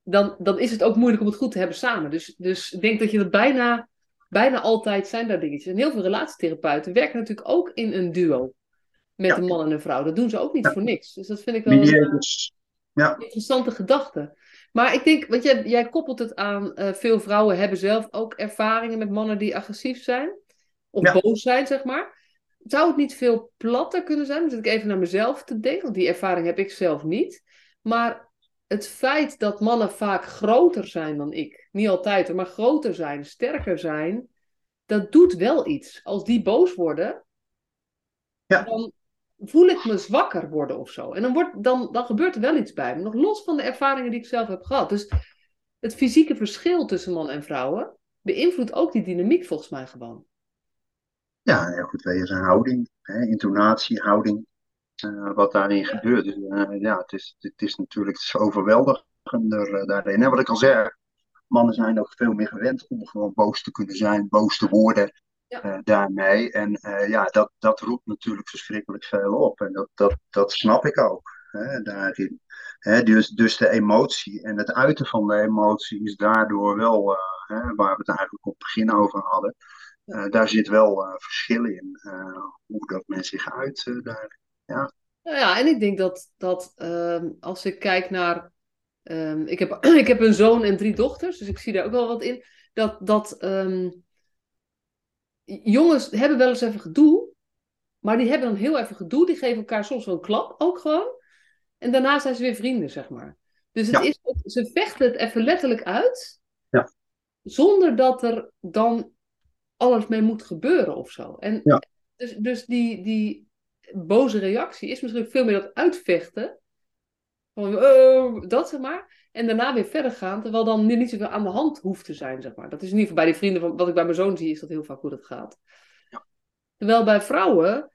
S1: dan, dan is het ook moeilijk om het goed te hebben samen. Dus, dus ik denk dat je dat bijna, bijna altijd zijn daar dingetjes. En heel veel relatietherapeuten werken natuurlijk ook in een duo met een man en een vrouw. Dat doen ze ook niet voor niks. Dus dat vind ik wel een ja. interessante gedachte. Maar ik denk, want jij, jij koppelt het aan, uh, veel vrouwen hebben zelf ook ervaringen met mannen die agressief zijn. Of boos zijn, zeg maar. Zou het niet veel platter kunnen zijn? Dan zit ik even naar mezelf te denken, want die ervaring heb ik zelf niet. Maar het feit dat mannen vaak groter zijn dan ik, niet altijd, maar groter zijn, sterker zijn, dat doet wel iets. Als die boos worden, ja. dan voel ik me zwakker worden of zo. En dan, wordt, dan, dan gebeurt er wel iets bij me, nog los van de ervaringen die ik zelf heb gehad. Dus het fysieke verschil tussen man en vrouwen beïnvloedt ook die dynamiek volgens mij gewoon.
S2: Ja, heel goed. Wees een houding, hè, intonatie, houding. Eh, wat daarin gebeurt. Dus uh, ja, het is, het is natuurlijk het is overweldigender uh, daarin. En wat ik al zei, mannen zijn ook veel meer gewend om gewoon boos te kunnen zijn, boos te worden ja. daarmee. En ja, dat, dat roept natuurlijk verschrikkelijk veel op. En dat, dat, dat snap ik ook hè, daarin. Hè, dus, dus de emotie en het uiten van de emotie is daardoor wel, hè, waar we het eigenlijk op het begin over hadden. Daar zit wel verschil in, hoe dat men zich uit daarin. Ja.
S1: Nou ja, en ik denk dat, dat ehm, als ik kijk naar. Um, ik, heb, ik heb een zoon en drie dochters, dus ik zie daar ook wel wat in. Dat, dat um, jongens hebben wel eens even gedoe, maar die hebben dan heel even gedoe. Die geven elkaar soms wel een klap ook gewoon. En daarna zijn ze weer vrienden, zeg maar. Dus het is, ze vechten het even letterlijk uit.
S2: Ja.
S1: Zonder dat er dan alles mee moet gebeuren of zo. En
S2: ja.
S1: dus, dus die, die boze reactie is misschien veel meer dat uitvechten. Van, uh, dat zeg maar. En daarna weer verder gaan, terwijl dan niet zoveel aan de hand hoeft te zijn, zeg maar. Dat is in ieder geval bij die vrienden, van, wat ik bij mijn zoon zie, is dat heel vaak hoe dat gaat.
S2: Ja.
S1: Terwijl bij vrouwen,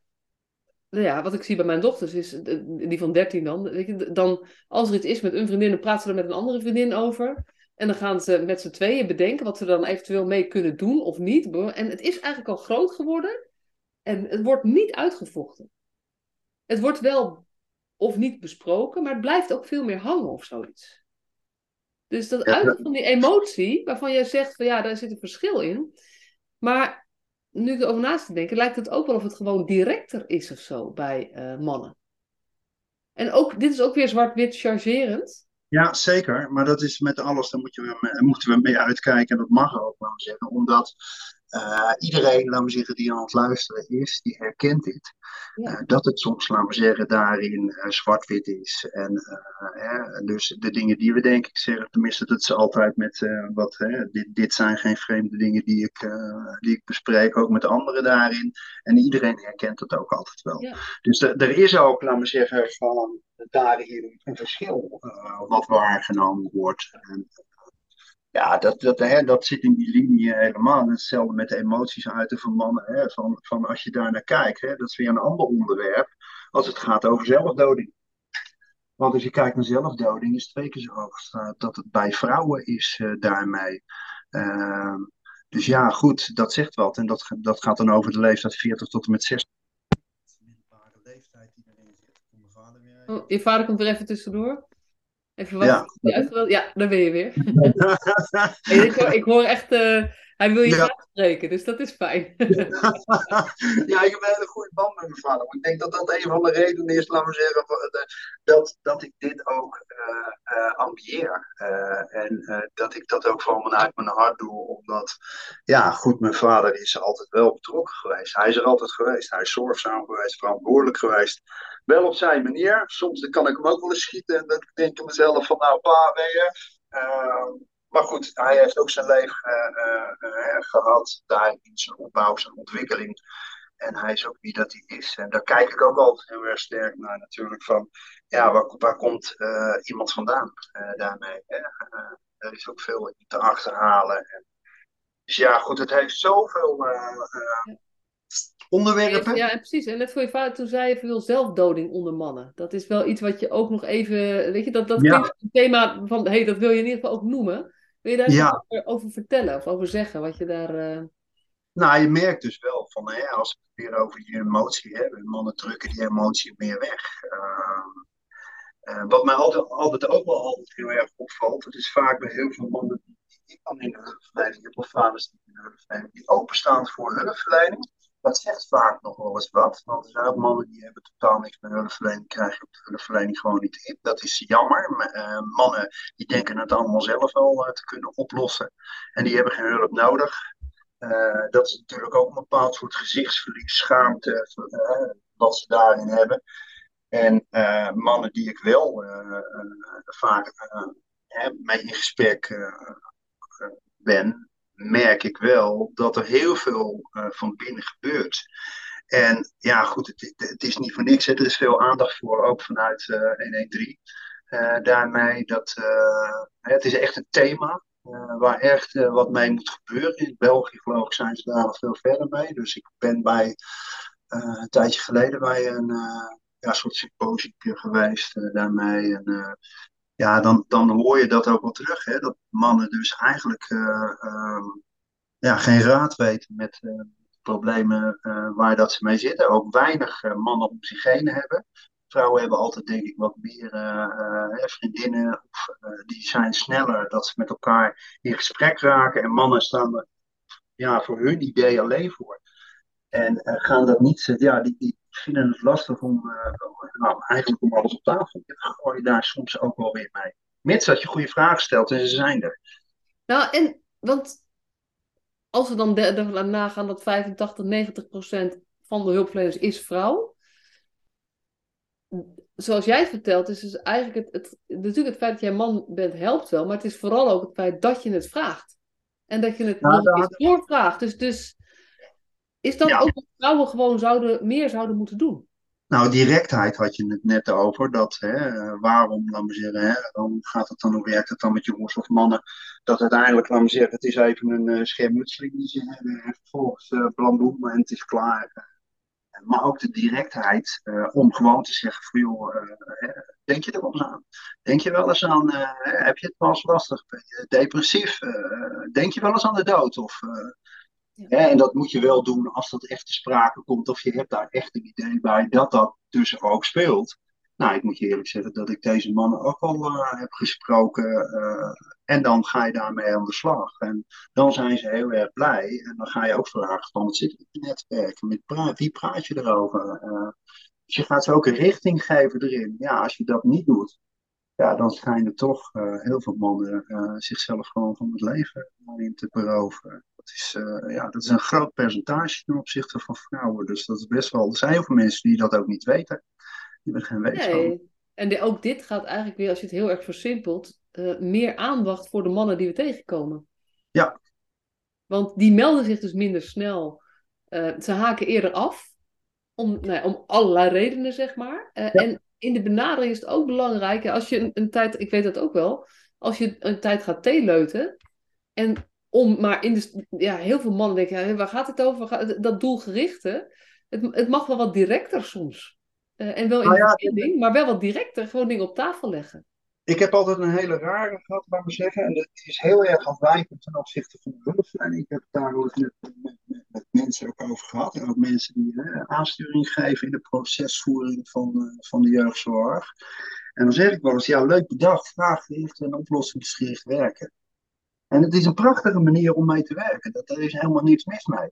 S1: nou ja, wat ik zie bij mijn dochters, is die van 13 dan, weet je, dan als er iets is met een vriendin, dan praten ze er met een andere vriendin over. En dan gaan ze met z'n tweeën bedenken wat ze dan eventueel mee kunnen doen of niet. En het is eigenlijk al groot geworden en het wordt niet uitgevochten het wordt wel of niet besproken, maar het blijft ook veel meer hangen of zoiets. Dus dat uit van die emotie, waarvan jij zegt van ja, daar zit een verschil in. Maar nu ik erover naast te denken, lijkt het ook wel of het gewoon directer is of zo bij uh, mannen. En ook, dit is ook weer zwart-wit chargerend.
S2: Ja, zeker. Maar dat is met alles, daar moeten we mee uitkijken. En dat mag ook, laten we zeggen. Omdat uh, iedereen, laten we zeggen, die aan het luisteren is, die herkent dit. Ja. Uh, dat het soms, laten we zeggen, daarin uh, zwart-wit is. En dus de dingen die we denk ik zeggen, tenminste, dat ze altijd met wat, dit, dit zijn geen vreemde dingen die ik, die ik bespreek, ook met anderen daarin. En iedereen herkent het ook altijd wel. Ja. Dus er is ook, laten we zeggen, van daarin een verschil wat waargenomen wordt. En, ja, dat, dat, hè, dat zit in die linie helemaal. Hetzelfde met de emoties uiten van mannen. Hè, van, van als je daar naar kijkt, hè, dat is weer een ander onderwerp. Als het gaat over zelfdoding. Want als je kijkt naar zelfdoding, is het twee keer zo hoog dat het bij vrouwen is uh, daarmee. Uh, dus ja, goed, dat zegt wat. En dat, dat gaat dan over de leeftijd 40 tot en met 60. leeftijd die erin zit.
S1: vader weer. Oh, je vader komt er even tussendoor. Even wat ja. Ja, daar ben je weer. ik, hoor, ik, hoor, echt, uh, hij wil je ja. spreken, dus dat is fijn.
S2: ja, ik heb een hele goede band met mijn vader. Maar ik denk dat dat een van de redenen is, laten we zeggen, dat, dat ik dit ook uh, uh, ambieer. en dat ik dat ook van vanuit mijn hart doe, omdat, ja, goed, mijn vader is altijd wel betrokken geweest. Hij is er altijd geweest. Hij is zorgzaam geweest, verantwoordelijk geweest wel op zijn manier. Soms kan ik hem ook wel eens schieten en dan denk ik mezelf van, nou pa, ben je. Uh, maar goed, hij heeft ook zijn leven uh, uh, gehad, daar in zijn opbouw, zijn ontwikkeling. En hij is ook wie dat hij is. En daar kijk ik ook altijd heel erg sterk naar natuurlijk. Van, ja, waar, komt iemand vandaan daarmee? Hè? er is ook veel te achterhalen. En Dus ja, goed, het heeft zoveel onderwerpen.
S1: Ja, precies. En net voor je vader, toen zei je veel zelfdoding onder mannen. Dat is wel iets wat je ook nog even, weet je, dat, dat ja. een thema van, hé, hey, dat wil je in ieder geval ook noemen. Wil je daar ja. over, over, vertellen of over zeggen, wat je daar... Uh...
S2: Nou, je merkt dus wel van, hè, als we het weer over die emotie hebben, mannen drukken die emotie meer weg. Uh, wat mij altijd, altijd ook wel altijd heel erg opvalt, het is vaak bij heel veel mannen die dan in de hulpverlening hebben, of vaders die in de hulpverlening, die openstaan voor hulpverlening. Dat zegt vaak nog wel eens wat, want er zijn ook mannen die hebben totaal niks met hulpverlening, krijgen op de hulpverlening gewoon niet in. Dat is jammer. Uh, mannen die denken het allemaal zelf wel uh, te kunnen oplossen en die hebben geen hulp nodig. Uh, dat is natuurlijk ook een bepaald soort gezichtsverlies, schaamte, wat ze daarin hebben. En mannen die ik wel vaak mee in gesprek ben, merk ik wel dat er heel veel uh, van binnen gebeurt. En ja, goed, het, het, is niet voor niks. Hè. Er is veel aandacht voor, ook vanuit uh, 113. Uh, daarmee dat het is echt een thema waar echt wat mee moet gebeuren. In België geloof ik zijn ze daar al veel verder mee. Dus ik ben bij een tijdje geleden bij een ja, soort symposium geweest daarmee. En, ja, dan, dan hoor je dat ook wel terug. Hè? Dat mannen dus eigenlijk uh, uh, ja, geen raad weten met uh, problemen waar dat ze mee zitten. Ook weinig mannen om zich heen hebben. Vrouwen hebben altijd denk ik wat meer vriendinnen. Of, die zijn sneller dat ze met elkaar in gesprek raken. En mannen staan er ja, voor hun idee alleen voor. En gaan dat niet, ja, die vinden het lastig om, nou, eigenlijk om alles op tafel. Je gooi je daar soms ook wel weer mee. Mits dat je goede vragen stelt en ze zijn er.
S1: Nou, en want als we dan nagaan dat 85, 90 procent van de hulpverleners is vrouw. Zoals jij het vertelt, is dus eigenlijk het, het, natuurlijk het feit dat jij man bent helpt wel, maar het is vooral ook het feit dat je het vraagt. En dat je het nou, nog eens doorvraagt. Dus, dus is dat ook wat vrouwen gewoon zouden, meer zouden moeten doen?
S2: Nou, directheid had je het net over. Dat, hè, waarom, laat me zeggen, hè, dan gaat het dan, hoe werkt het dan met jongens of mannen? Dat uiteindelijk, laat me zeggen, het is even een uh, schermutseling die ze hebben. En vervolgens uh, blamboem en het is klaar. Maar ook de directheid uh, om gewoon te zeggen van joh, denk je er wel eens aan? Denk je wel eens aan, heb je het wel eens lastig? Ben je depressief? denk je wel eens aan de dood? Of en dat moet je wel doen als dat echt te sprake komt. Of je hebt daar echt een idee bij dat dat dus ook speelt. Nou, ik moet je eerlijk zeggen dat ik deze mannen ook al uh, heb gesproken. Uh, en dan ga je daarmee aan de slag. En dan zijn ze heel erg blij. En dan ga je ook vragen van, wat zit in het netwerk? Met pra wie praat je erover? Uh, dus je gaat ze ook een richting geven erin. Ja, als je dat niet doet, ja, dan schijnen toch heel veel mannen zichzelf gewoon van het leven in te beroven. Dat is, uh, ja, dat is een groot percentage ten opzichte van vrouwen. Dus dat is best wel. Er zijn heel veel mensen die dat ook niet weten. Die hebben geen wetenschap. Nee.
S1: En ook dit gaat eigenlijk weer, als je het heel erg versimpelt, meer aandacht voor de mannen die we tegenkomen.
S2: Ja.
S1: Want die melden zich dus minder snel. Ze haken eerder af. Om, nou om allerlei redenen, zeg maar. Ja. En in de benadering is het ook belangrijk. Als je een, een, tijd, ik weet dat ook wel. Als je een tijd gaat theeleuten. En om, maar in de, ja, heel veel mannen denken, waar gaat het over? Dat doelgerichte, het, het mag wel wat directer soms. Uh, en wel in nou de ja, maar wel wat directer, gewoon dingen op tafel leggen.
S2: Ik heb altijd een hele rare gehad, laat maar zeggen. En dat is heel erg afwijkend ten opzichte van de hulpverlening. Ik heb het daar ook met, met, met, mensen ook over gehad. En ook mensen die hè, aansturing geven in de procesvoering van, uh, van de jeugdzorg. En dan zeg ik wel eens, ja, leuk bedacht, vraaggericht en oplossingsgericht werken. En het is een prachtige manier om mee te werken. Dat, er is helemaal niets mis mee.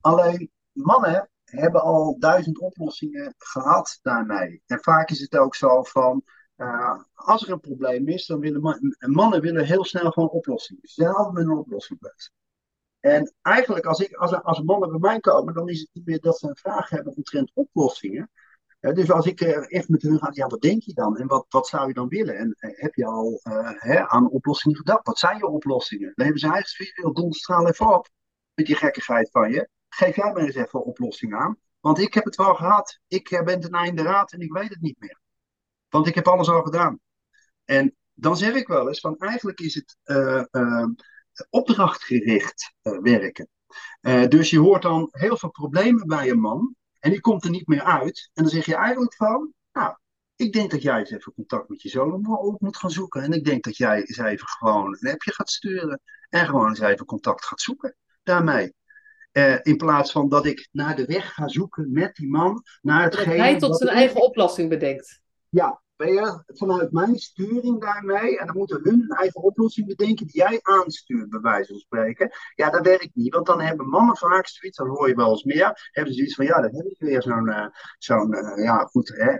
S2: Alleen mannen hebben al duizend oplossingen gehad daarmee. En vaak is het ook zo van. Uh, als er een probleem is, dan willen man, mannen willen heel snel gewoon oplossingen. Ze zijn altijd met een oplossing. En eigenlijk, als, ik, als, als mannen bij mij komen, dan is het niet meer dat ze een vraag hebben omtrent oplossingen dus als ik echt met hun ga, ja, wat denk je dan? En wat, wat zou je dan willen? En eh, heb je al hè, aan oplossingen gedacht? Wat zijn je oplossingen? Dan hebben ze eigenlijk veel doen, straal even op met die gekkigheid van je. Geef jij mij eens even een oplossing aan. Want ik heb het wel gehad. Ik eh, ben ten einde raad en ik weet het niet meer. Want ik heb alles al gedaan. En dan zeg ik wel eens van eigenlijk is het uh, uh, opdrachtgericht werken. dus je hoort dan heel veel problemen bij een man en die komt er niet meer uit. En dan zeg je eigenlijk van, nou, ik denk dat jij eens even contact met je zoon op moet gaan zoeken. En ik denk dat jij eens even gewoon een appje gaat sturen. En gewoon eens even contact gaat zoeken daarmee. Uh, in plaats van dat ik naar de weg ga zoeken met die man. Naar hetgeen
S1: dat hij tot zijn eigen oplossing bedenkt.
S2: Ja, vanuit mijn sturing daarmee, en dan moeten hun een eigen oplossing bedenken die jij aanstuurt, bij wijze van spreken. Ja, dat werkt niet, want dan hebben mannen vaak zoiets, dan hoor je wel eens meer, hebben ze zoiets van, ja, dan heb ik weer zo'n, uh, zo'n uh, ja, goed, hè,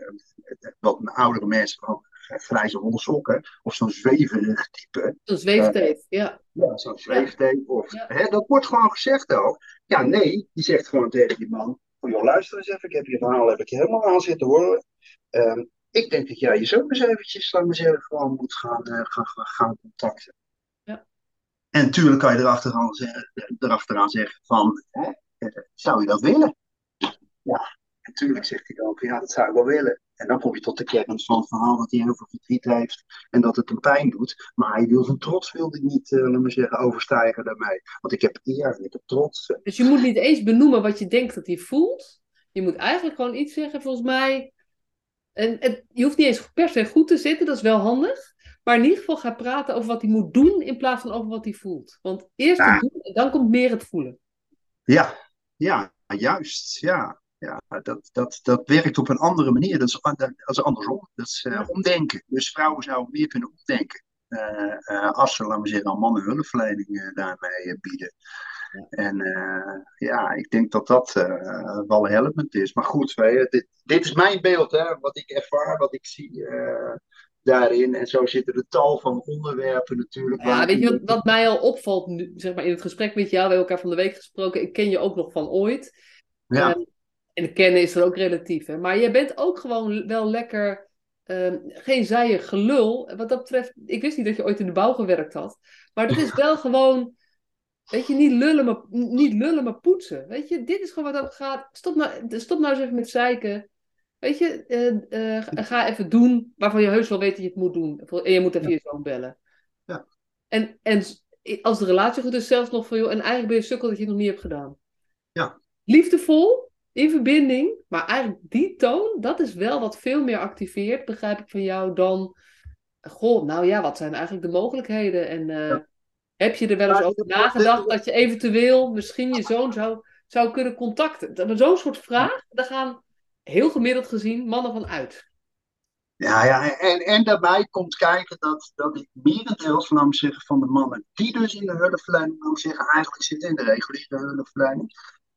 S2: wat oudere mensen van grijze holle sokken, of zo'n zweverig type.
S1: Zo'n zweefteef, uh, ja.
S2: Ja, zo'n zweefteef. Of, ja. Hè, dat wordt gewoon gezegd ook. Ja, nee, die zegt gewoon tegen die man, van, joh, luister eens even, ik heb je verhaal heb ik helemaal aan zitten horen. Um, ik denk dat jij je ook eens eventjes, laat maar zeggen, gewoon moet gaan, uh, gaan, gaan contacten. Ja. En natuurlijk kan je erachteraan zeggen, erachteraan zeggen van, hè, eh, zou je dat willen? Ja, natuurlijk zegt hij van, ja, dat zou ik wel willen. En dan kom je tot de kern van het verhaal dat hij heel veel verdriet heeft en dat het hem pijn doet. Maar hij wil zijn trots wil hij niet, uh, laat maar zeggen, overstijgen daarmee. Want ik heb eer en ik heb trots.
S1: Dus je moet niet eens benoemen wat je denkt dat hij voelt. Je moet eigenlijk gewoon iets zeggen, volgens mij, en, en, je hoeft niet eens per se goed te zitten, dat is wel handig. Maar in ieder geval ga praten over wat hij moet doen in plaats van over wat hij voelt. Want eerst ja. het doen en dan komt meer het voelen.
S2: Ja, ja, juist. Ja, ja dat, dat, dat werkt op een andere manier. Dat is, dat is andersom. Dat is uh, omdenken. Dus vrouwen zouden meer kunnen omdenken. Uh, uh, als ze, laten we zeggen, aan mannen hulpverlening daarmee bieden. En uh, ja, ik denk dat dat uh, wel helpend is. Maar goed, dit, dit, is mijn beeld, hè, wat ik ervaar, wat ik zie uh, daarin. En zo zitten er tal van onderwerpen natuurlijk.
S1: Ja, weet je wat, wat, mij al opvalt, nu, zeg maar in het gesprek met jou, we hebben elkaar van de week gesproken. Ik ken je ook nog van ooit. Ja. Um, en kennen is er ook relatief, hè. Maar je bent ook gewoon wel lekker... Um, geen zijig gelul. Wat dat betreft, ik wist niet dat je ooit in de bouw gewerkt had. Maar dat is wel gewoon Weet je, niet lullen, maar, niet lullen, maar poetsen. Weet je, dit is gewoon wat dat gaat. Stop nou, stop nou eens even met zeiken. Weet je, uh, uh, ga even doen waarvan je heus wel weet dat je het moet doen. En je moet even ja. je zoon bellen. Ja. En, en als de relatie goed is, zelfs nog van joh, en eigenlijk ben je sukkel dat je het nog niet hebt gedaan.
S2: Ja.
S1: Liefdevol, in verbinding, maar eigenlijk die toon, dat is wel wat veel meer activeert, begrijp ik van jou, dan. Goh, nou ja, wat zijn eigenlijk de mogelijkheden? En uh, ja. Heb je er wel eens over nagedacht dat je eventueel misschien je zoon zou, zou kunnen contacten? Zo'n soort vraag, daar gaan heel gemiddeld gezien mannen van uit.
S2: Ja, ja en, en daarbij komt kijken dat, dat ik merendeels van, zeggen, van de mannen die dus in de hulpverlening zeggen, eigenlijk zitten in de reguliere hulpverlening,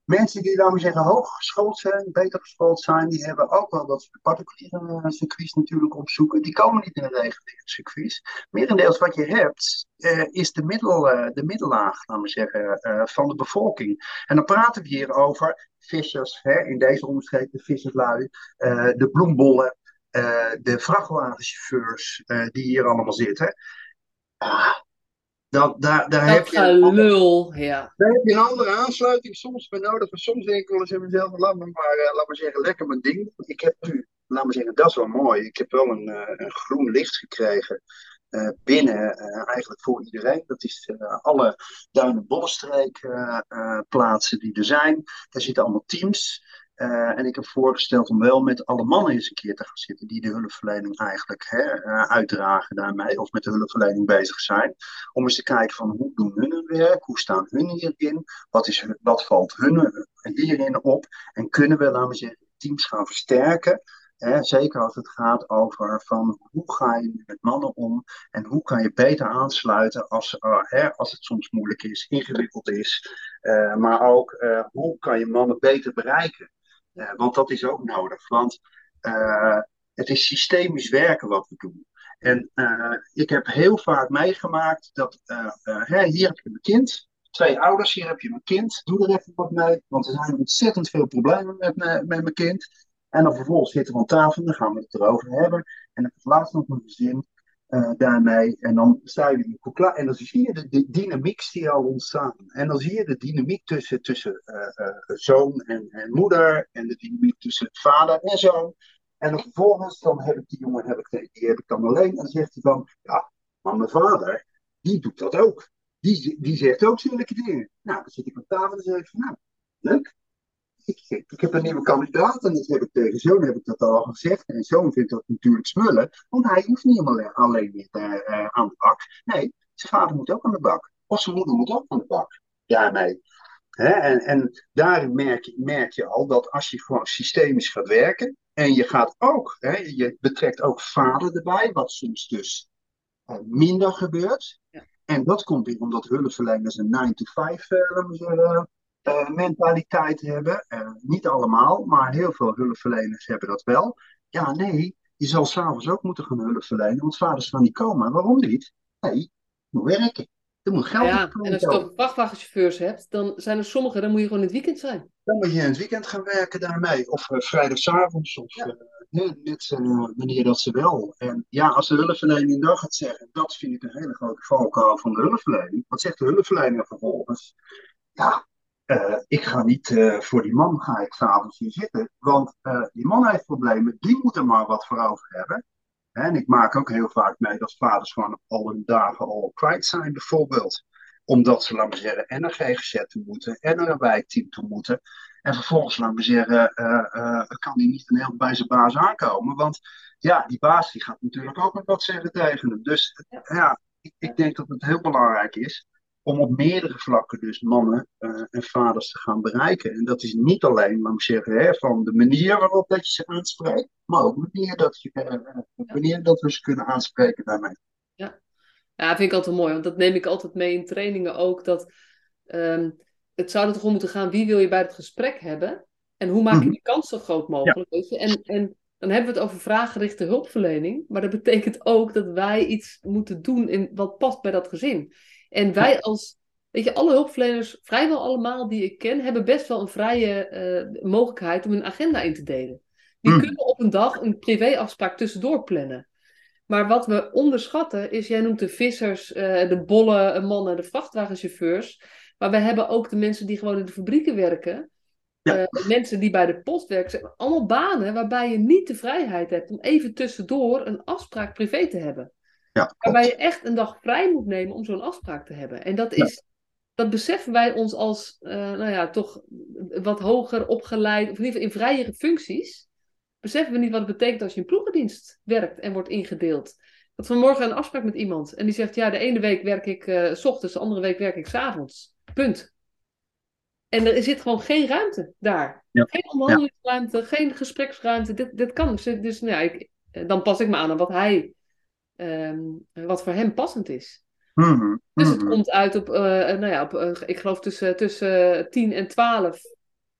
S2: Mensen die, laten we zeggen, hooggeschoold zijn, beter geschoold zijn, die hebben ook wel dat particuliere eh, circuits natuurlijk opzoeken. Die komen niet in de reguliere circuits. Merendeels wat je hebt, uh, is de, middel, uh, de middellaag, laten we zeggen, van de bevolking. En dan praten we hier over vissers, hè, in deze omschreven de visserslui, de bloembollen, de vrachtwagenchauffeurs die hier allemaal zitten. Ah, dat, daar, daar heb je
S1: lul, ja.
S2: Daar heb je een andere aansluiting soms bij nodig. Maar soms denk ik wel eens in mezelf, laat me maar, uh, laat maar zeggen, lekker mijn ding. Ik heb nu, laat maar zeggen, dat is wel mooi. Ik heb wel een, uh, een groen licht gekregen. Uh, binnen eigenlijk voor iedereen. Dat is alle duinen bollenstreek plaatsen die er zijn. Daar zitten allemaal teams. Uh, en ik heb voorgesteld om wel met alle mannen eens een keer te gaan zitten die de hulpverlening eigenlijk hè, uh, uitdragen daarmee of met de hulpverlening bezig zijn. Om eens te kijken van hoe doen hun hun werk, hoe staan hun hierin, wat, is, wat valt hun hierin op en kunnen we, laten we zeggen, teams gaan versterken. Hè, zeker als het gaat over van hoe ga je met mannen om en hoe kan je beter aansluiten als, uh, hè, als het soms moeilijk is, ingewikkeld is. maar ook hoe kan je mannen beter bereiken. Uh, want dat is ook nodig. Want uh, het is systemisch werken wat we doen. En uh, ik heb heel vaak meegemaakt dat hè, hier heb je mijn kind. Twee ouders, hier heb je mijn kind. Doe er even wat mee. Want er zijn ontzettend veel problemen met, met mijn kind. En dan vervolgens zitten we aan tafel en dan gaan we het erover hebben. En dan het laatst nog een gezin uh, daarmee. En dan sta je in klaar. En dan zie je de, dynamiek die al ontstaan. En dan zie je de dynamiek tussen, tussen uh, uh, zoon en, en, moeder. En de dynamiek tussen vader en zoon. En vervolgens dan heb ik die jongen heb ik, die heb ik dan alleen. En dan zegt hij van, ja, maar mijn vader, die doet dat ook. die, die zegt ook zulke dingen. Nou, dan zit ik op tafel en zeg ik van, nou, leuk. Ik, ik heb een nieuwe kandidaat en dat heb ik tegen zoon heb ik dat al gezegd. En zoon vindt dat natuurlijk smullen, want hij hoeft niet alleen, alleen meer uh, aan de bak. Nee, zijn vader moet ook aan de bak. Of zijn moeder moet ook aan de bak. Daarmee. Hè? En, en daarin merk je, merk je al dat als je gewoon systemisch gaat werken, en je gaat ook, hè, je betrekt ook vader erbij, wat soms dus minder gebeurt. Ja. En dat komt weer omdat hulpverleners een 9-to-5 uh, uh, mentaliteit hebben. niet allemaal, maar heel veel hulpverleners hebben dat wel. Ja, nee, je zal s'avonds ook moeten gaan hulpverlenen, want vaders gaan niet komen. Waarom niet? Nee, je moet werken. Er moet geld
S1: Ja, en als je toch vrachtwagenchauffeurs hebt, dan zijn er sommigen, dan moet je gewoon in het weekend zijn.
S2: Dan moet je in het weekend gaan werken daarmee. Of uh, vrijdagavond, of ja. uh, net uh, wanneer dat ze wel. En ja, als de hulpverlening dan gaat zeggen, dat vind ik een hele grote valkuil van de hulpverlening. Wat zegt de hulpverlener vervolgens? Ja, ik ga niet voor die man ga ik s'avonds hier zitten. Want die man heeft problemen, die moet er maar wat voor over hebben. En ik maak ook heel vaak mee dat vaders gewoon al hun dagen al kwijt zijn, bijvoorbeeld. Omdat ze, laten we zeggen, en naar GGZ toe moeten, en naar een wijkteam toe moeten. En vervolgens, laten we zeggen, kan die niet een heel bij zijn baas aankomen. Want ja, die baas die gaat natuurlijk ook nog wat zeggen tegen hem. Dus ja, ik, ik denk dat het heel belangrijk is om op meerdere vlakken dus mannen uh, en vaders te gaan bereiken. En dat is niet alleen, laat me zeggen, hè, van de manier waarop dat je ze aanspreekt, maar ook wanneer dat, je, uh, wanneer dat we ze kunnen aanspreken daarmee.
S1: Ja. ja, vind ik altijd mooi, want dat neem ik altijd mee in trainingen ook, dat um, het zou er toch om moeten gaan, wie wil je bij het gesprek hebben en hoe maak je die kans zo groot mogelijk, ja. weet je? En, en dan hebben we het over vraaggerichte hulpverlening, maar dat betekent ook dat wij iets moeten doen in wat past bij dat gezin. En wij als, weet je, alle hulpverleners, vrijwel allemaal die ik ken, hebben best wel een vrije uh, mogelijkheid om hun agenda in te delen. Die mm. kunnen op een dag een privéafspraak tussendoor plannen. Maar wat we onderschatten is, jij noemt de vissers, uh, de bolle mannen, de vrachtwagenchauffeurs. Maar we hebben ook de mensen die gewoon in de fabrieken werken. Ja. Uh, mensen die bij de post werken. Allemaal banen waarbij je niet de vrijheid hebt om even tussendoor een afspraak privé te hebben. Ja, waarbij je echt een dag vrij moet nemen om zo'n afspraak te hebben. En dat is, dat beseffen wij ons als, uh, nou ja, toch wat hoger opgeleid, of in ieder geval in vrijere functies, beseffen we niet wat het betekent als je in ploegendienst werkt en wordt ingedeeld. Dat vanmorgen een afspraak met iemand en die zegt, ja, de ene week werk ik uh, s ochtends, de andere week werk ik s avonds. Punt. En er zit gewoon geen ruimte daar. Ja. Geen onderhandelingsruimte, ja. geen gespreksruimte. Dit, dit kan. Dus, dus nou ja, ik, dan pas ik me aan aan wat hij um, wat voor hem passend is. Mm -hmm. Dus het komt uit op, uh, nou ja, op uh, ik geloof tussen, tussen 10 en 12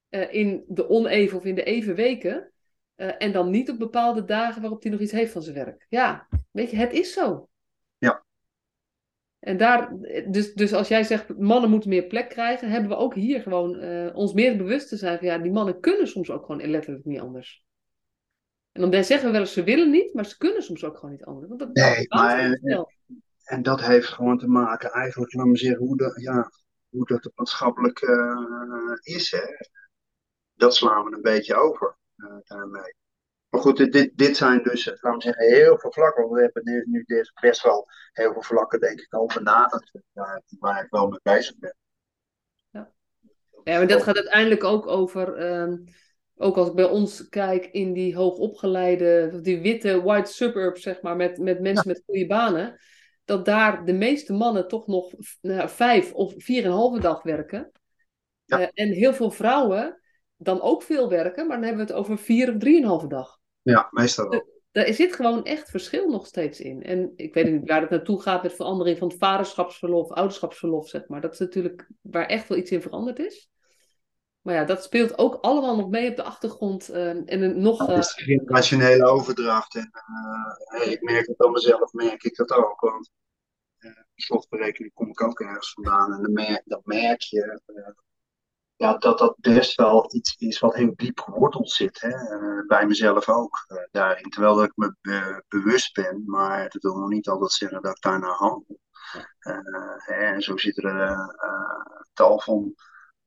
S1: uh, in de oneven of in de even weken. en dan niet op bepaalde dagen waarop hij nog iets heeft van zijn werk. Ja, weet je, het is zo.
S2: Ja.
S1: En daar, dus, dus als jij zegt, mannen moeten meer plek krijgen, hebben we ook hier gewoon ons meer bewust te zijn van, ja, die mannen kunnen soms ook gewoon letterlijk niet anders. En dan zeggen we wel eens, ze willen niet, maar ze kunnen soms ook gewoon niet anders. Want dat,
S2: nee, maar en, en, dat heeft gewoon te maken eigenlijk, laat me zeggen, hoe, de, ja, hoe dat maatschappelijk uh, is. Hè. Dat slaan we een beetje over uh, daarmee. Maar goed, dit, dit zijn dus, laten we zeggen, heel veel vlakken. We hebben nu, best wel heel veel vlakken, denk ik, al benaderd. Waar, waar ik wel mee bezig ben.
S1: Ja, ja maar dat gaat uiteindelijk ook over... Um, ook als ik bij ons kijk in die hoogopgeleide, die witte white suburbs, zeg maar, met, met mensen met goede banen, dat daar de meeste mannen toch nog nou, vijf of vier en een halve dag werken. Ja. Uh, en heel veel vrouwen dan ook veel werken, maar dan hebben we het over vier of drieënhalve dag.
S2: Ja, meestal wel.
S1: Er zit gewoon echt verschil nog steeds in. En ik weet niet waar het naartoe gaat met verandering van het vaderschapsverlof, ouderschapsverlof, zeg maar. Dat is natuurlijk waar echt wel iets in veranderd is. Maar ja, dat speelt ook allemaal nog mee op de achtergrond. Uh, en een nog. Uh...
S2: Ja, is generationele overdracht. En uh, ik merk het aan mezelf, merk ik dat ook. Want slotberekening kom ik ook ergens vandaan. En dan merk, dat merk je ja, dat dat best wel iets is wat heel diep geworteld zit. Hè? bij mezelf ook daarin. Terwijl ik me bewust ben, maar dat wil nog niet altijd zeggen dat ik daarnaar handel. en zo zitten er tal van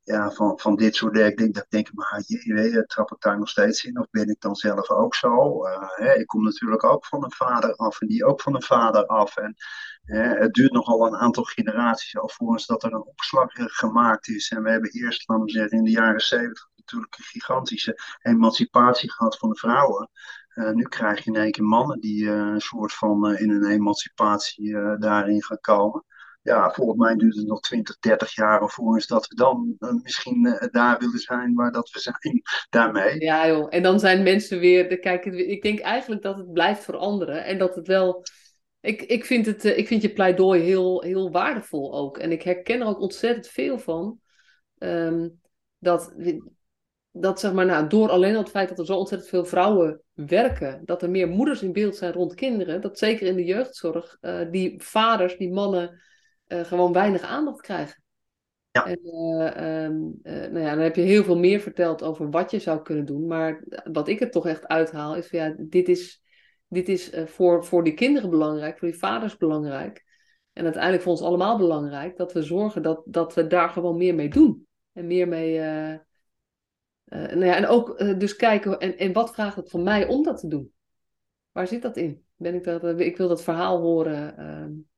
S2: ja, van, van dit soort dingen. Ik denk, dat denk ik, maar je, trap ik daar nog steeds in? Of ben ik dan zelf ook zo? hè, ik kom natuurlijk ook van een vader af en die ook van een vader af. En het duurt nogal een aantal generaties alvorens dat er een opslag gemaakt is. En we hebben eerst, laten we zeggen, in de jaren zeventig natuurlijk een gigantische emancipatie gehad van de vrouwen. Uh, nu krijg je in één keer mannen die een soort van in een emancipatie daarin gaan komen. Ja, volgens mij duurt het nog 20, 30 jaar voor dat we dan misschien daar willen zijn waar dat we zijn daarmee.
S1: Ja joh, en dan zijn mensen weer, kijk, ik denk eigenlijk dat het blijft veranderen en dat het wel... Ik, ik, vind, het, ik vind je pleidooi heel, heel waardevol ook. En ik herken er ook ontzettend veel van. Um, dat dat zeg maar, nou, door alleen al het feit dat er zo ontzettend veel vrouwen werken, dat er meer moeders in beeld zijn rond kinderen, dat zeker in de jeugdzorg die vaders, die mannen, uh, gewoon weinig aandacht krijgen. Ja. En, uh, um, nou ja, dan heb je heel veel meer verteld over wat je zou kunnen doen, maar wat ik er toch echt uithaal is van ja, dit is, dit is voor, voor die kinderen belangrijk, voor die vaders belangrijk. En uiteindelijk voor ons allemaal belangrijk dat we zorgen dat, dat we daar gewoon meer mee doen. En meer mee, nou ja, en ook dus kijken, en, en wat vraagt het van mij om dat te doen? Waar zit dat in? Ben ik, dat, ik wil dat verhaal horen.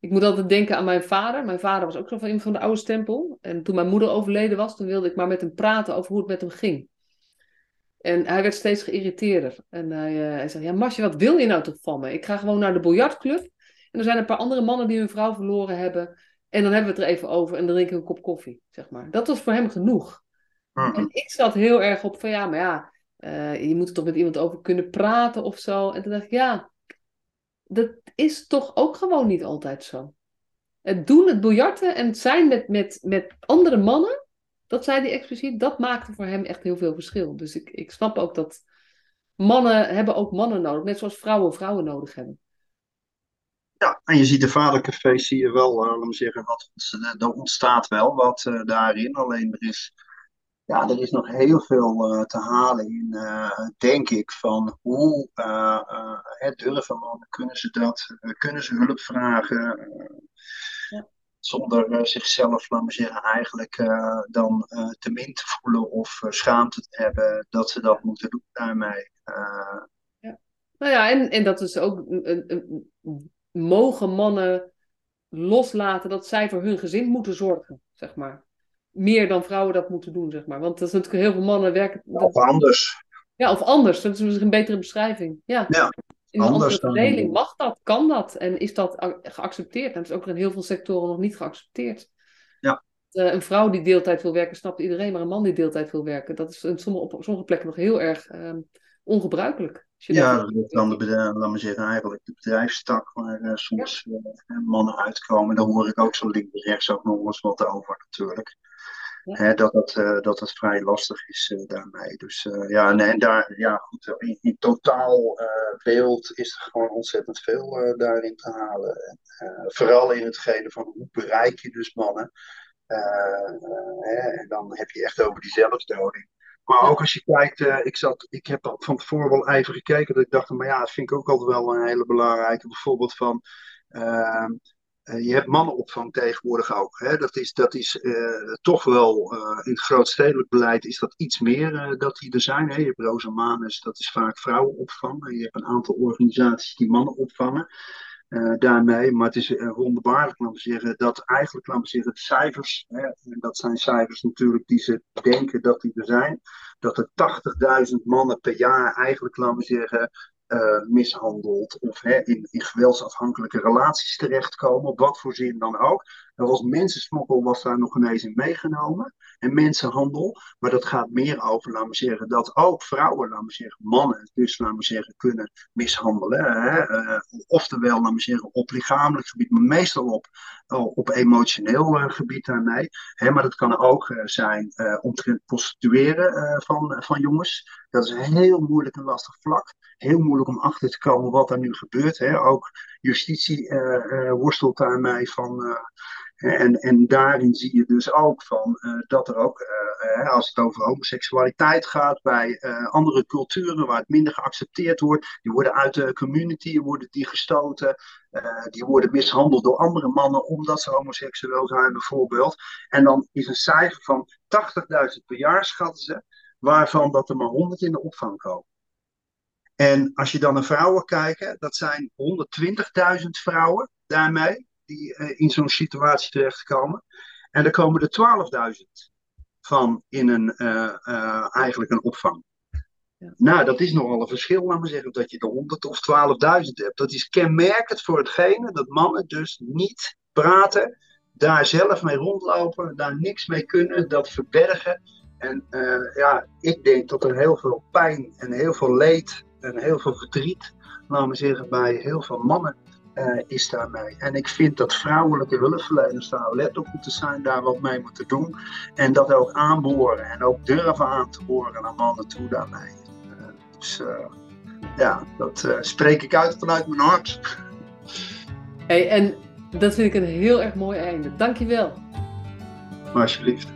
S1: Ik moet altijd denken aan mijn vader. Mijn vader was ook zo van iemand van de oude stempel. En toen mijn moeder overleden was, toen wilde ik maar met hem praten over hoe het met hem ging. En hij werd steeds geïrriteerder. En hij, hij zei, ja Masje, wat wil je nou toch van me? Ik ga gewoon naar de biljartclub. En er zijn een paar andere mannen die hun vrouw verloren hebben. En dan hebben we het er even over en dan drink ik een kop koffie, zeg maar. Dat was voor hem genoeg. En ik zat heel erg op van ja, maar ja, uh, je moet er toch met iemand over kunnen praten of zo. En toen dacht ik, ja, dat is toch ook gewoon niet altijd zo. Het doen, het biljarten en het zijn met, met, met andere mannen, dat zei hij expliciet, dat maakte voor hem echt heel veel verschil. Dus ik, ik snap ook dat mannen hebben ook mannen nodig, net zoals vrouwen vrouwen nodig hebben.
S2: Ja, en je ziet de vadercafés, zie je wel, uh, we zeggen, wat, er ontstaat wel wat uh, daarin. Alleen er is ja, er is nog heel veel uh, te halen in, uh, denk ik, van hoe uh, durven mannen, kunnen ze dat, kunnen ze hulp vragen, ja. zonder zichzelf, laten we zeggen, eigenlijk dan te min te voelen of schaamte te hebben dat ze dat moeten doen daarmee.
S1: Ja. Nou ja, en, en dat is ook, mogen mannen loslaten dat zij voor hun gezin moeten zorgen, zeg maar meer dan vrouwen dat moeten doen, zeg maar. Want dat is natuurlijk heel veel mannen werken...
S2: Of anders.
S1: Ja, of anders. Dat is misschien een betere beschrijving. Ja. ja in een andere verdeling mag dat, kan dat en is dat geaccepteerd? En dat is ook in heel veel sectoren nog niet geaccepteerd.
S2: Ja.
S1: Uh, een vrouw die deeltijd wil werken, snapt iedereen, maar een man die deeltijd wil werken, dat is in sommige, op sommige plekken nog heel erg uh, ongebruikelijk.
S2: Ja, dat is dan de, laat me zeggen, eigenlijk de bedrijfstak waar uh, soms ja. mannen uitkomen. Daar hoor ik ook zo links en rechts ook nog eens wat over natuurlijk dat, het, uh, dat het vrij lastig is uh, daarmee. Dus uh, ja, en, daar, ja, goed, in, totaal beeld is er gewoon ontzettend veel daarin te halen. En, vooral in hetgene van hoe bereik je dus mannen. Hè, en dan heb je echt over die zelfdoding. Maar ook als je kijkt, ik, zat, ik heb van tevoren wel even gekeken, dat ik dacht, maar ja, dat vind ik ook altijd wel een hele belangrijke. Bijvoorbeeld van, ehm, je hebt mannenopvang tegenwoordig ook. Hè? Dat is, dat is uh, toch wel uh, in het grootstedelijk beleid is dat iets meer dat die er zijn. Hè? Je hebt Rosa Manus, dat is vaak vrouwenopvang. En je hebt een aantal organisaties die mannen opvangen. daarmee, maar het is wonderbaarlijk, laten we zeggen, dat eigenlijk, laten we zeggen, de cijfers, hè, en dat zijn cijfers natuurlijk die ze denken dat die er zijn, dat er 80.000 mannen per jaar eigenlijk, laten we zeggen, uh, mishandeld of hè, in, in geweldsafhankelijke relaties terechtkomen, op wat voor zin dan ook. Er was mensensmokkel was daar nog ineens in meegenomen en mensenhandel, maar dat gaat meer over, laten we zeggen, dat ook vrouwen, laten we zeggen, mannen, dus laten we zeggen, kunnen mishandelen. Hè? Uh, oftewel, laten we zeggen, op lichamelijk gebied, maar meestal op, op emotioneel uh, gebied daarmee. Hè? Maar dat kan ook zijn omtrent prostitueren van, van jongens. Dat is een heel moeilijk en lastig vlak heel moeilijk om achter te komen wat er nu gebeurt. Hè. Ook justitie uh, uh, worstelt daarmee van, uh, En, en daarin zie je dus ook van dat er ook, als het over homoseksualiteit gaat, bij andere culturen waar het minder geaccepteerd wordt, die worden uit de community, worden die gestoten, die worden mishandeld door andere mannen omdat ze homoseksueel zijn bijvoorbeeld. En dan is een cijfer van 80.000 per jaar, schatten ze, waarvan dat er maar 100 in de opvang komen. En als je dan naar vrouwen kijkt, dat zijn 120.000 vrouwen daarmee die uh, in zo'n situatie terechtkomen. En er komen er 12.000 van in een, uh, eigenlijk een opvang. Ja. Nou, dat is nogal een verschil, laat maar zeggen, dat je er 100 of 12.000 hebt. Dat is kenmerkend voor hetgene dat mannen dus niet praten, daar zelf mee rondlopen, daar niks mee kunnen, dat verbergen. En ja, ik denk dat er heel veel pijn en heel veel leed en heel veel verdriet, laten we zeggen, bij heel veel mannen uh, is daarmee. En ik vind dat vrouwelijke hulpverleners daar let op moeten zijn, daar wat mee moeten doen. En dat ook aanboren en ook durven aan te boren naar mannen toe daarmee. Uh, dus uh, ja, dat spreek ik uit vanuit mijn hart.
S1: Hey, en dat vind ik een heel erg mooi einde. Dankjewel.
S2: Maar alsjeblieft.